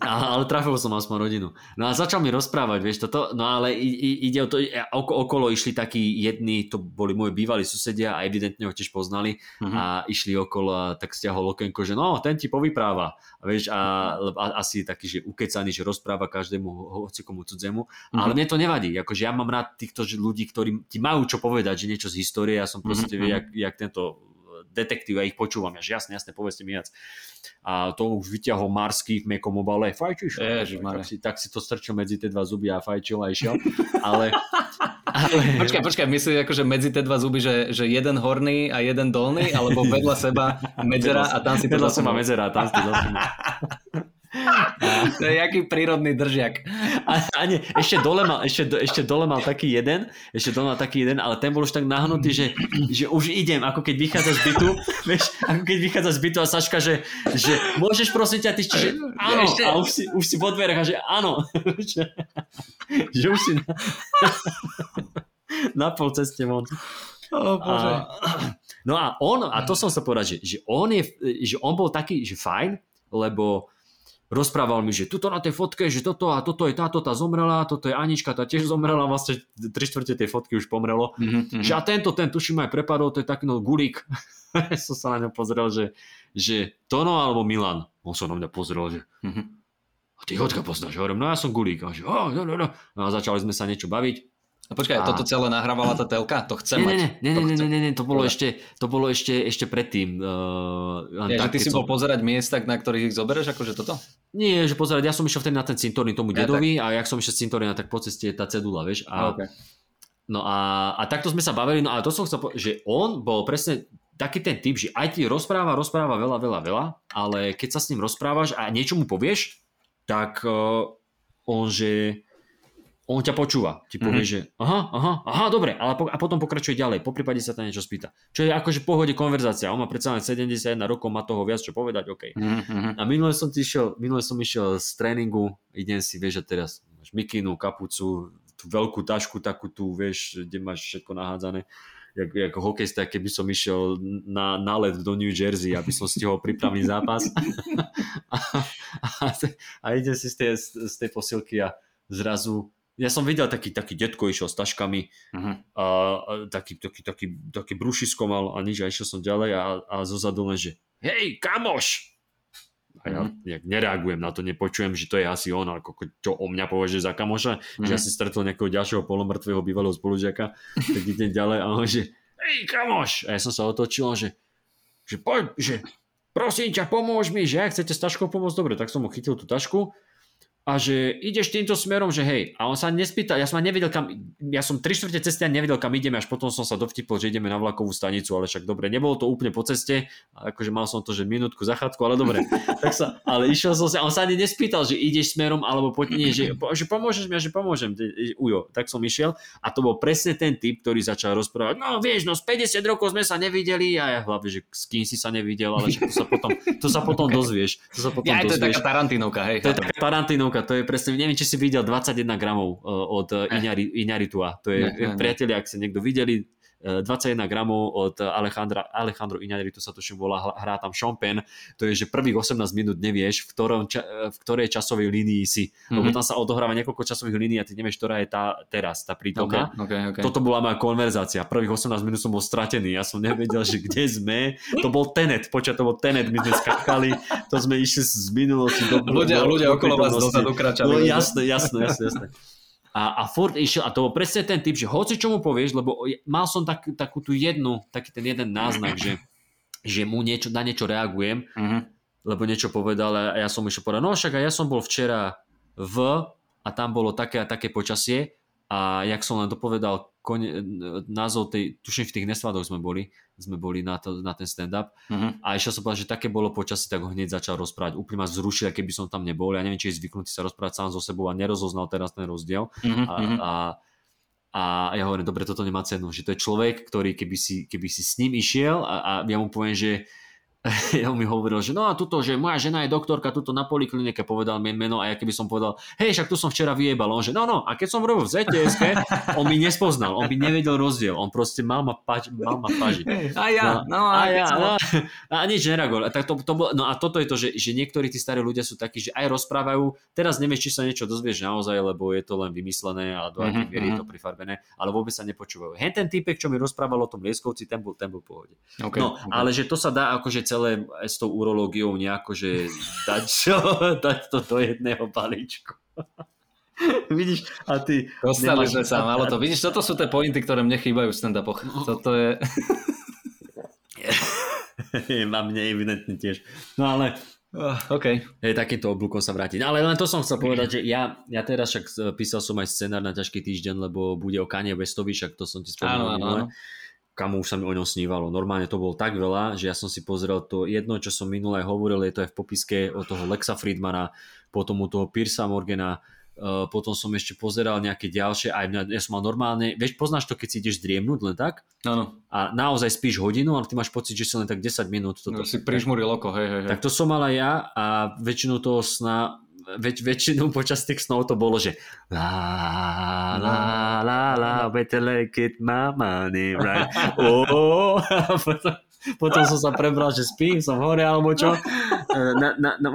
S1: ale trafil som aspoň rodinu. No a začal mi rozprávať, vieš, toto, no ale ide o to, okolo išli takí jedni, to boli moji bývalí susedia a evidentne ho tiež poznali uh-huh. a išli okolo a tak stiahol okenko, že no, ten ti povypráva. A vieš, a, a asi taký, že ukecaný, že rozpráva každému, hoci komu cudzemu. Uh-huh. Ale mne to nevadí, akože ja mám rád týchto ľudí, ktorí ti majú čo povedať, že niečo z histórie, ja som proste, uh-huh. jak, jak tento detektív, ja ich počúvam, ja, že jasne, jasne, povedzte mi viac. A to už vyťahol Marsky v mekom obale, fajčíš? tak, si, tak si to strčil medzi tie dva zuby a fajčil a išiel. Ale,
S2: ale... Počkaj, počkaj, myslíš akože medzi tie dva zuby, že, že jeden horný a jeden dolný, alebo vedľa seba medzera a tam si to
S1: Vedľa seba medzera a tam si to
S2: to je jaký prírodný držiak.
S1: A, a nie, ešte dole, mal, ešte, ešte dole mal taký jeden, ešte dole mal taký jeden, ale ten bol už tak nahnutý, že, že už idem, ako keď vychádza z bytu, vieš, ako keď vychádza z bytu a Saška, že, že môžeš prosím ťa, ty že áno, ešte... a už si, už si vo dverách a že áno, že, že už si... na pol ceste von.
S2: Oh, bože. A,
S1: no a on, a to som sa povedať, že, že, on je, že on bol taký, že fajn, lebo rozprával mi, že tuto na tej fotke, že toto a toto je táto, tá zomrela, toto je Anička, tá tiež zomrela, vlastne tri štvrte tej fotky už pomrelo. Mm-hmm. Že a tento, ten tuším aj prepadol, to je taký no gulík. som sa na ňo pozrel, že, že Tono alebo Milan. On sa na mňa pozrel, že mm-hmm. a ty hoďka poznáš, hovorím, no ja som gulík. A, že, oh, no, no. no a začali sme sa niečo baviť.
S2: A počkaj, a... toto celé nahrávala tá telka? To chce nie,
S1: mať? Nie, nie, nie, nie, nie, nie, to bolo ešte, to bolo ešte, ešte predtým. Uh,
S2: ja, tak, že ty si som... bol pozerať miesta, na ktorých ich zoberieš, akože toto?
S1: Nie, že pozerať, ja som išiel vtedy na ten cintorín tomu ja, dedovi tak. a jak som išiel cintorín, tak po ceste je tá cedula, vieš. A, okay. No a, a takto sme sa bavili, no ale to som chcel povedať, že on bol presne taký ten typ, že aj ti rozpráva, rozpráva veľa, veľa, veľa, ale keď sa s ním rozprávaš a niečo mu povieš, tak uh, on, že on ťa počúva. Ti povie, mm-hmm. že aha, aha, aha, dobre, ale po, a potom pokračuje ďalej. Po prípade sa tam niečo spýta. Čo je akože v pohode konverzácia. On má predsa len 71 rokov, má toho viac čo povedať, OK. Mm-hmm. A minule som, išiel, minule som išiel z tréningu, idem si, vieš, a teraz máš mikinu, kapucu, tú veľkú tašku takú tu, vieš, kde máš všetko nahádzané jak, jak hokejista, keby som išiel na, na let do New Jersey, aby som stihol prípravný zápas. a, a, a idem si z tej, z tej posilky a zrazu ja som videl taký, taký detko išiel s taškami uh-huh. a, a taký, taký, taký, taký brúšisko mal a nič a išiel som ďalej a, a zozadu len, že hej, kamoš! A ja uh-huh. nejak nereagujem na to, nepočujem, že to je asi on, ako čo o mňa považuje za kamoša, uh-huh. že ja si stretol nejakého ďalšieho polomrtvého bývalého spolužiaka, tak idem ďalej a on že hej, kamoš! A ja som sa otočil, že, že poď, že prosím ťa, pomôž mi, že ak chcete s taškou pomôcť, dobre, tak som mu chytil tú tašku a že ideš týmto smerom, že hej, a on sa nespýtal, ja som nevedel kam, ja som tri štvrte cesty a nevedel kam ideme, až potom som sa dovtipol, že ideme na vlakovú stanicu, ale však dobre, nebolo to úplne po ceste, akože mal som to, že minútku zachatku, ale dobre, tak sa, ale išiel som sa, on sa ani nespýtal, že ideš smerom, alebo poď, nie, že, že pomôžeš mi, že pomôžem, ujo, tak som išiel a to bol presne ten typ, ktorý začal rozprávať, no vieš, no z 50 rokov sme sa nevideli a ja hlavne, že s kým si sa nevidel, ale to sa potom, to sa potom dozvieš, to sa potom
S2: ja,
S1: dozvieš.
S2: to je taká Tarantinovka, hej.
S1: To je taká Tarantinovka, ponuka, to je presne, neviem, či si videl 21 gramov e, od e, eh. Iňari, Iňaritua. To je, eh, priatelia, ak ste niekto videli, 21 gramov od Alejandra, Alejandro Iñárritu sa tuším volá, hrá tam Champagne, to je, že prvých 18 minút nevieš, v, ktorom, v ktorej časovej línii si, mm-hmm. lebo tam sa odohráva niekoľko časových línií a ty nevieš, ktorá je tá teraz, tá prítomná.
S2: Okay, okay, okay.
S1: Toto bola moja konverzácia, prvých 18 minút som bol stratený, ja som nevedel, že kde sme, to bol Tenet, počať, to bol Tenet, my sme skakali, to sme išli z minulosti do...
S2: Ľudia, do, ľudia do, okolo vás dozadu kračali.
S1: No jasné, jasné, jasné, jasné. A, a Ford išiel, a to bol presne ten typ, že hoci čo mu povieš, lebo mal som tak, takú tú jednu, taký ten jeden náznak, že, že mu niečo, na niečo reagujem, uh-huh. lebo niečo povedal a ja som išiel povedať, no však a ja som bol včera v a tam bolo také a také počasie a jak som len dopovedal kone, názov tej, tuším v tých nesvadoch sme boli, sme boli na, to, na ten stand-up uh-huh. a išiel som povedať, že také bolo počasí, tak ho hneď začal rozprávať. Úplne ma zrušil, keby som tam nebol. Ja neviem, či je zvyknutý sa rozprávať sám so sebou a nerozoznal teraz ten rozdiel. Uh-huh. A, a, a ja hovorím, dobre, toto nemá cenu, že to je človek, ktorý keby si, keby si s ním išiel a, a ja mu poviem, že ja mi hovoril, že no a tuto, že moja žena je doktorka tuto na poliklinike, povedal mi meno a ja keby som povedal, hej, však tu som včera vyjebal, on že no no, a keď som robil v zts on mi nespoznal, on by nevedel rozdiel, on proste mal ma, pač, mal ma pažiť.
S2: A ja, no, no a, a ja, no,
S1: a nič nereagoval. Tak to, to bolo, no a toto je to, že, že niektorí tí starí ľudia sú takí, že aj rozprávajú, teraz nevieš, či sa niečo dozvieš naozaj, lebo je to len vymyslené a do akých mm-hmm. je to prifarbené, ale vôbec sa nepočúvajú. Hen ten typek, čo mi rozprával o tom Lieskovci, ten bol, ten bol v pohode. Okay, no, okay. ale že to sa dá akože celé s tou urológiou nejako, že dať, čo, dať to do jedného balíčku. Vidíš, a ty...
S2: Dostali sme sa, malo to. Vidíš, toto sú tie pointy, ktoré mne chýbajú v stand-upoch. Toto je...
S1: Mám mne evidentne tiež. No ale
S2: Uh, OK.
S1: Hej, takýmto oblúkom sa vrátiť. No, ale len to som chcel povedať, že ja, ja teraz však písal som aj scenár na ťažký týždeň, lebo bude o Kanye Westovi, však to som ti spomínal. Áno, áno kamu už sa mi o ňom snívalo. Normálne to bolo tak veľa, že ja som si pozrel to jedno, čo som minulé hovoril, je to aj v popiske od toho Lexa Friedmana, potom u toho Piersa Morgana, uh, potom som ešte pozeral nejaké ďalšie, aj mňa, ja som mal normálne, vieš, poznáš to, keď si ideš zdriemnúť len tak?
S2: Áno.
S1: A naozaj spíš hodinu, ale ty máš pocit, že si len tak 10 minút.
S2: Toto, no, si prižmúril oko, hej, hej, hej.
S1: Tak to som mal aj ja a väčšinu toho sna väč, väčšinu počas tých snov to bolo, že la la la la better like it my money right? Oh. potom, potom som sa prebral, že spím, som hore alebo čo? Na, na, na,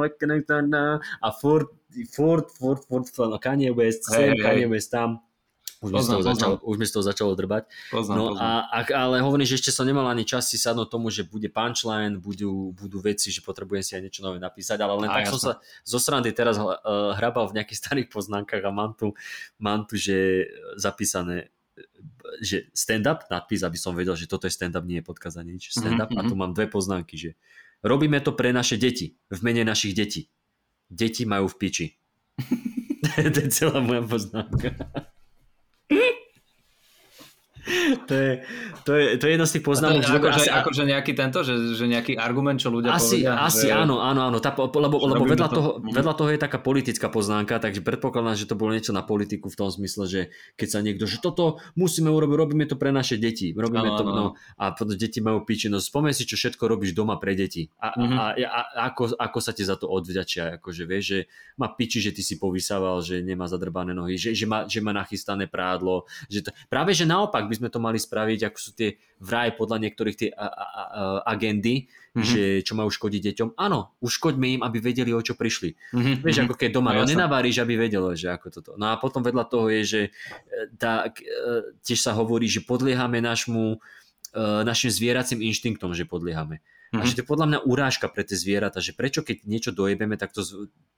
S1: na, a furt, furt, furt, furt, furt Kanye West, hey, Kanye West tam už, poznám, mi z toho začalo, už mi z toho začalo drbať. Poznám, no poznám. A, a, ale hovorím, že ešte som nemal ani čas si sadnúť tomu, že bude punchline, budú, budú veci, že potrebujem si aj niečo nové napísať, ale len a, tak jasne. som sa zo srandy teraz uh, hrabal v nejakých starých poznámkach a mám tu, mám tu že zapísané že stand-up, nadpis, aby som vedel, že toto je stand-up, nie je podkaz nič, stand-up mm-hmm. a mhm. tu mám dve poznámky, že robíme to pre naše deti, v mene našich detí. Deti majú v piči. to je celá moja poznámka to, je, to, je, to je jedna z tých poznámok.
S2: Že akože, asi, akože nejaký tento, že, že nejaký argument, čo ľudia
S1: asi,
S2: povedia?
S1: Asi že... áno, áno, áno. Tá, lebo lebo vedľa, to. toho, mhm. vedľa toho je taká politická poznámka, takže predpokladám, že to bolo niečo na politiku v tom zmysle, že keď sa niekto, že toto musíme urobiť, robíme to pre naše deti. Robíme áno, to. No, a potom deti majú piči. No spomeň si, čo všetko robíš doma pre deti. A, mm-hmm. a, a, a ako, ako sa ti za to odvďačia. Akože vieš, že má piči, že ty si povysával, že nemá zadrbané nohy, že, že, má, že má nachystané prádlo. Že to, práve, že naopak by sme to mali spraviť ako sú tie vraj podľa niektorých tie a, a, a, agendy, mm-hmm. že čo majú škodiť deťom. Áno, uškoďme im, aby vedeli, o čo prišli. Mm-hmm. Vieš, ako keď doma, no, no nenaváriš, aby vedelo, že ako toto. No a potom vedľa toho je, že e, tak, e, tiež sa hovorí, že podliehame našmu, e, našim zvieracím inštinktom, že podliehame. Mm-hmm. A že to je podľa mňa urážka pre tie zvieratá, že prečo keď niečo dojebeme, tak to,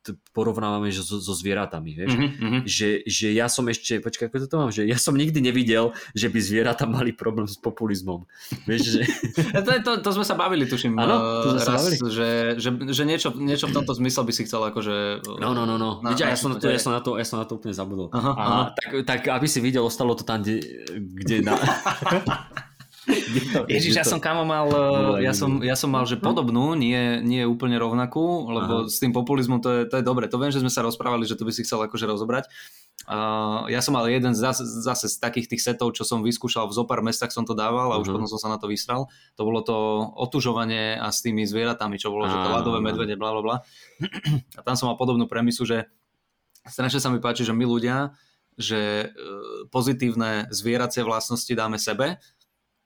S1: to porovnávame so, so zvieratami, vieš? Mm-hmm. Že, že ja som ešte, počkaj, ako to mám, že ja som nikdy nevidel, že by zvieratá mali problém s populizmom. Vieš, že...
S2: to, to, to, sme sa bavili, tuším, ano, to sme raz, sa bavili. Že, že, že niečo, niečo v tomto zmysle by si chcel akože...
S1: No, no, no, no. Na, Víš, ja, som na to, ja, som na to, ja som na to úplne zabudol. Aha, a aha. Tak, tak, aby si videl, ostalo to tam, kde, kde na...
S2: Ježiš, ja som kamo mal, ja som, ja som mal, že podobnú, nie, nie úplne rovnakú, lebo Aha. s tým populizmom to je, to je dobre. To viem, že sme sa rozprávali, že to by si chcel akože rozobrať. Uh, ja som mal jeden zase, zase z takých tých setov, čo som vyskúšal v zopár mestách som to dával a uh-huh. už mhm. potom som sa na to vysral. To bolo to otužovanie a s tými zvieratami, čo bolo, uh-huh. že to ľadové medvede, bla bla bla. A tam som mal podobnú premisu, že strašne sa mi páči, že my ľudia, že e, pozitívne zvieracie vlastnosti dáme sebe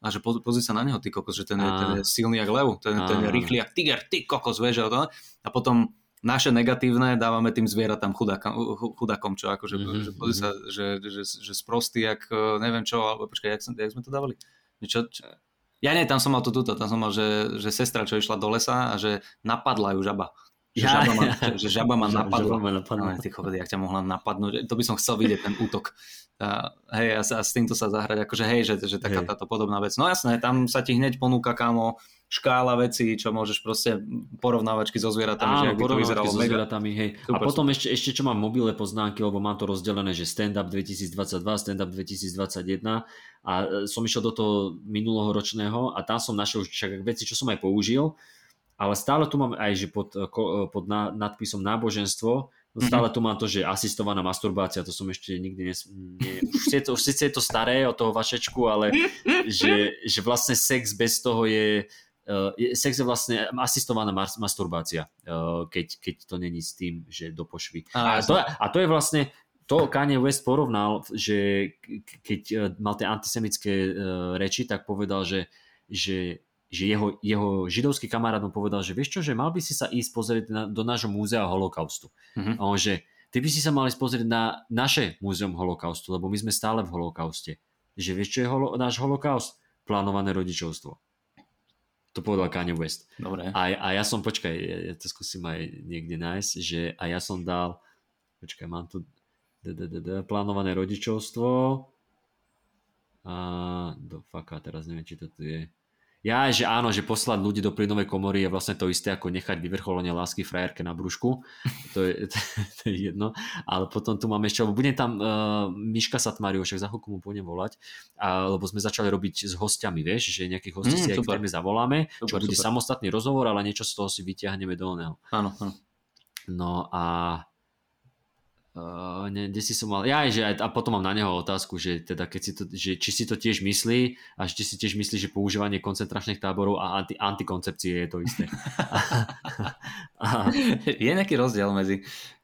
S2: a že pozri sa na neho, ty kokos, že ten, je, ten je silný jak lev, ten, ten je rýchly jak tiger, ty kokos, vieš, to? a potom naše negatívne dávame tým zvieratám chudákom, chudákom čo akože, mm-hmm. že pozri sa, mhm. že, že, že sprostý jak e, neviem čo, alebo počkaj, jak, jak sme to dávali? Čo, čo? Ja nie, tam som mal to tuto, tam som mal, že, že sestra, čo išla do lesa a že napadla ju žaba. Že, ja, žaba, ma, ja. že žaba ma napadla. Žaba ma napadla. Ale ty kokos, jak ťa mohla napadnúť, to by som chcel vidieť ten útok a, hej, a, a s týmto sa zahrať, akože hej, že, že taká hej. táto podobná vec. No jasné, tam sa ti hneď ponúka kámo škála vecí, čo môžeš proste porovnávačky so zvieratami, Áno, že by to vyzeralo so
S1: mega. zvieratami, hej. Super. A potom ešte, ešte čo mám mobilné poznámky, lebo mám to rozdelené, že stand-up 2022, stand-up 2021 a e, som išiel do toho minulého ročného a tam som našiel však veci, čo som aj použil, ale stále tu mám aj, že pod, e, e, pod nadpisom náboženstvo stále tu mám to, že asistovaná masturbácia, to som ešte nikdy nes... Nie, už, je to, už síce je to staré od toho vašečku, ale že, že vlastne sex bez toho je, uh, sex je vlastne asistovaná masturbácia, uh, keď, keď to není s tým, že do pošvy. A, to, a to je vlastne, to Kanye West porovnal, že keď uh, mal tie antisemické reči, tak povedal, že, že že jeho, jeho židovský kamarát mu povedal, že vieš čo, že mal by si sa ísť pozrieť na, do nášho múzea holokaustu. Mm-hmm. A on, že ty by si sa mali pozrieť na naše múzeum holokaustu, lebo my sme stále v holokauste. Že vieš, čo je holo, náš holokaust? Plánované rodičovstvo. To povedal Kanye West.
S2: Dobre.
S1: A, a ja som, počkaj, ja, ja to skúsim aj niekde nájsť, že a ja som dal, počkaj, mám tu plánované rodičovstvo a do faka, teraz neviem, či to tu je ja, že áno, že poslať ľudí do plynovej komory je vlastne to isté, ako nechať vyvrcholenie lásky frajerke na brúšku. To je, to, to je jedno. Ale potom tu máme ešte, lebo budem tam uh, Miška Satmáriu, však za chvíľku mu budem volať, a, lebo sme začali robiť s hostiami, vieš, že nejakých hostí mm, si aj zavoláme, super, čo bude super. samostatný rozhovor, ale niečo z toho si vyťahneme do oného.
S2: Áno, áno.
S1: No a Uh, ne, kde si som mal, ja, že aj, a potom mám na neho otázku, že teda keď si to, že či si to tiež myslí a či si tiež myslí, že používanie koncentračných táborov a anti, antikoncepcie je to isté.
S2: a, a, je nejaký rozdiel medzi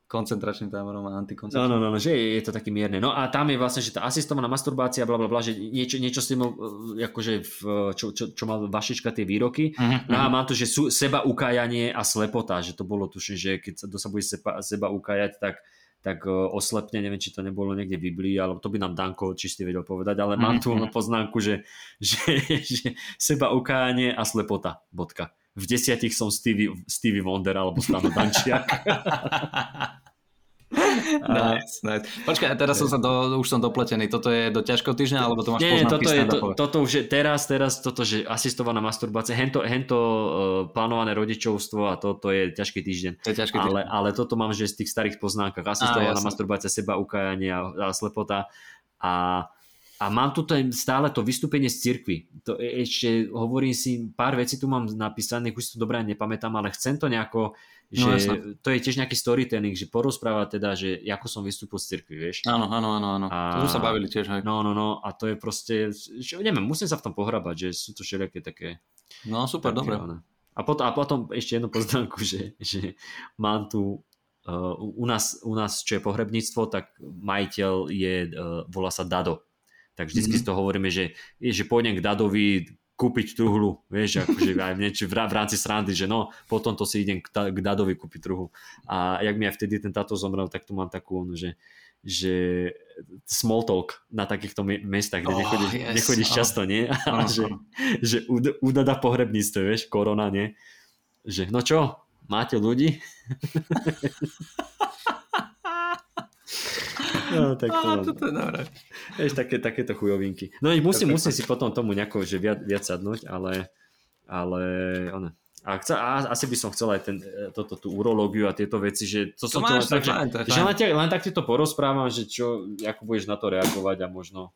S2: koncentračným táborom a
S1: antikoncentračným. No, no, no, no, že je, je to taký mierne. No a tam je vlastne, že tá asistovaná masturbácia, bla, bla, bla, že niečo, niečo s tým, akože v, čo, čo, čo mal Vašička tie výroky. Uh-huh, no a mám to, že sú seba ukájanie a slepota, že to bolo tuším, že keď sa, sa bude seba, seba ukájať, tak tak e, oslepne, neviem, či to nebolo niekde v Biblii, ale to by nám Danko čistý vedel povedať, ale mám tu poznámku, že, že, že seba ukájanie a slepota, bodka v desiatich som Stevie, Stevie Wonder alebo Stano Dančiak.
S2: nice, nice. Počkaj, teraz som sa do, už som dopletený. Toto je do ťažkého týždňa, alebo to máš Nie,
S1: toto, je, to, toto už je teraz, teraz toto, že asistovaná masturbácia, hento, hento uh, plánované rodičovstvo a toto je ťažký týždeň.
S2: To je ťažký týždeň.
S1: Ale, ale toto mám, že z tých starých poznámkach. Asistovaná masturbácia, seba ukájanie a, a slepota. A a mám tu stále to vystúpenie z cirkvi. To je, ešte hovorím si, pár vecí tu mám napísaných, už si to dobre nepamätám, ale chcem to nejako, no, že no, to je tiež nejaký storytelling, že porozpráva teda, že ako som vystúpil z cirkvi, vieš.
S2: Áno, áno, áno, áno. A, to sa bavili tiež, hej.
S1: No, no, no, a to je proste, že, neviem, musím sa v tom pohrabať, že sú to všelijaké také...
S2: No, super, dobre.
S1: A potom, a potom ešte jednu poznámku, že, že mám tu uh, u, nás, u nás, čo je pohrebníctvo, tak majiteľ je, uh, volá sa Dado tak vždycky mm-hmm. si to hovoríme, že, že pôjdem k Dadovi kúpiť truhlu, vieš, akože aj niečo v, rámci srandy, že no, potom to si idem k, k Dadovi kúpiť truhlu. A jak mi aj vtedy ten táto zomrel, tak tu mám takú, že, že small talk na takýchto miestach, kde oh, nechodíš, yes, nechodíš oh. často, nie? A oh, že, že u, u Dada pohrebníctve, vieš, korona, nie? Že, no čo, máte ľudí? No, tak to, Á, toto je dobré. Vieš, také, takéto chujovinky. No musím, musím si potom tomu nejako že viac, viac sadnúť, ale, ale ono. A, chce, a asi by som chcel aj ten, e, toto, tú urológiu a tieto veci, že to, to som máš, to, tak, že, že len, len tak ti to porozprávam, že čo, ako budeš na to reagovať a možno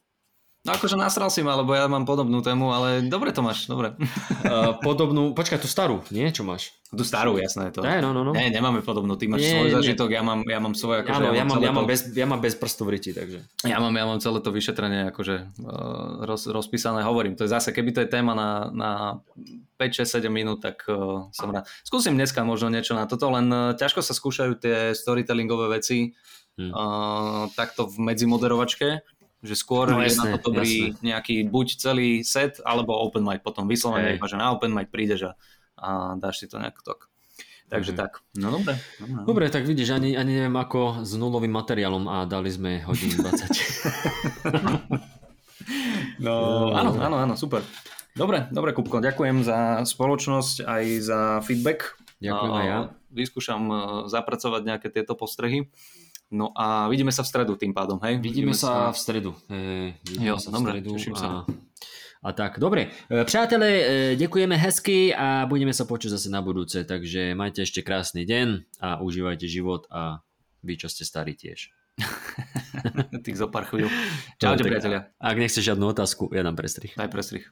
S2: No akože nasral si ma, lebo ja mám podobnú tému, ale dobre to máš, dobre.
S1: Uh, podobnú, počkaj, tú starú, nie? Čo máš?
S2: Tú starú, jasné. To.
S1: Ne, no, no, no.
S2: Ne, nemáme podobnú, ty máš nie, svoj zažitok, ja mám, ja mám svoj.
S1: Akože Áno, ja, mám, ja, mám to... bez, ja mám bez prstov ryti, takže.
S2: Ja mám, ja mám celé to vyšetrenie akože uh, roz, rozpísané, hovorím, to je zase, keby to je téma na, na 5, 6, 7 minút, tak uh, som rád. Skúsim dneska možno niečo na toto, len uh, ťažko sa skúšajú tie storytellingové veci hmm. uh, takto v medzimoderovačke že skôr no, je jasné, na to dobrý jasné. nejaký buď celý set, alebo open mic potom vyslovene, že na open mic prídeš a, a dáš si to nejak tak. Takže mm. tak. No dobre.
S1: No, Dobre, tak vidíš, ani, ani neviem ako s nulovým materiálom a dali sme hodinu
S2: 20. no, áno, áno, áno, super. Dobre, dobre, Kupko, ďakujem za spoločnosť aj za feedback.
S1: Ďakujem aj ja.
S2: Vyskúšam e, zapracovať nejaké tieto postrehy. No a vidíme sa v stredu tým pádom, hej?
S1: Vidíme, vidíme sa, v stredu.
S2: E, jo, sa v stredu teším sa.
S1: A tak, dobre. E, přátelé, e, ďakujeme hezky a budeme sa počuť zase na budúce, takže majte ešte krásny deň a užívajte život a vy, čo ste starí tiež.
S2: Tých zo pár chvíľ. Čaute, priatelia.
S1: Ak nechceš žiadnu otázku, ja dám prestrih.
S2: Daj prestrih.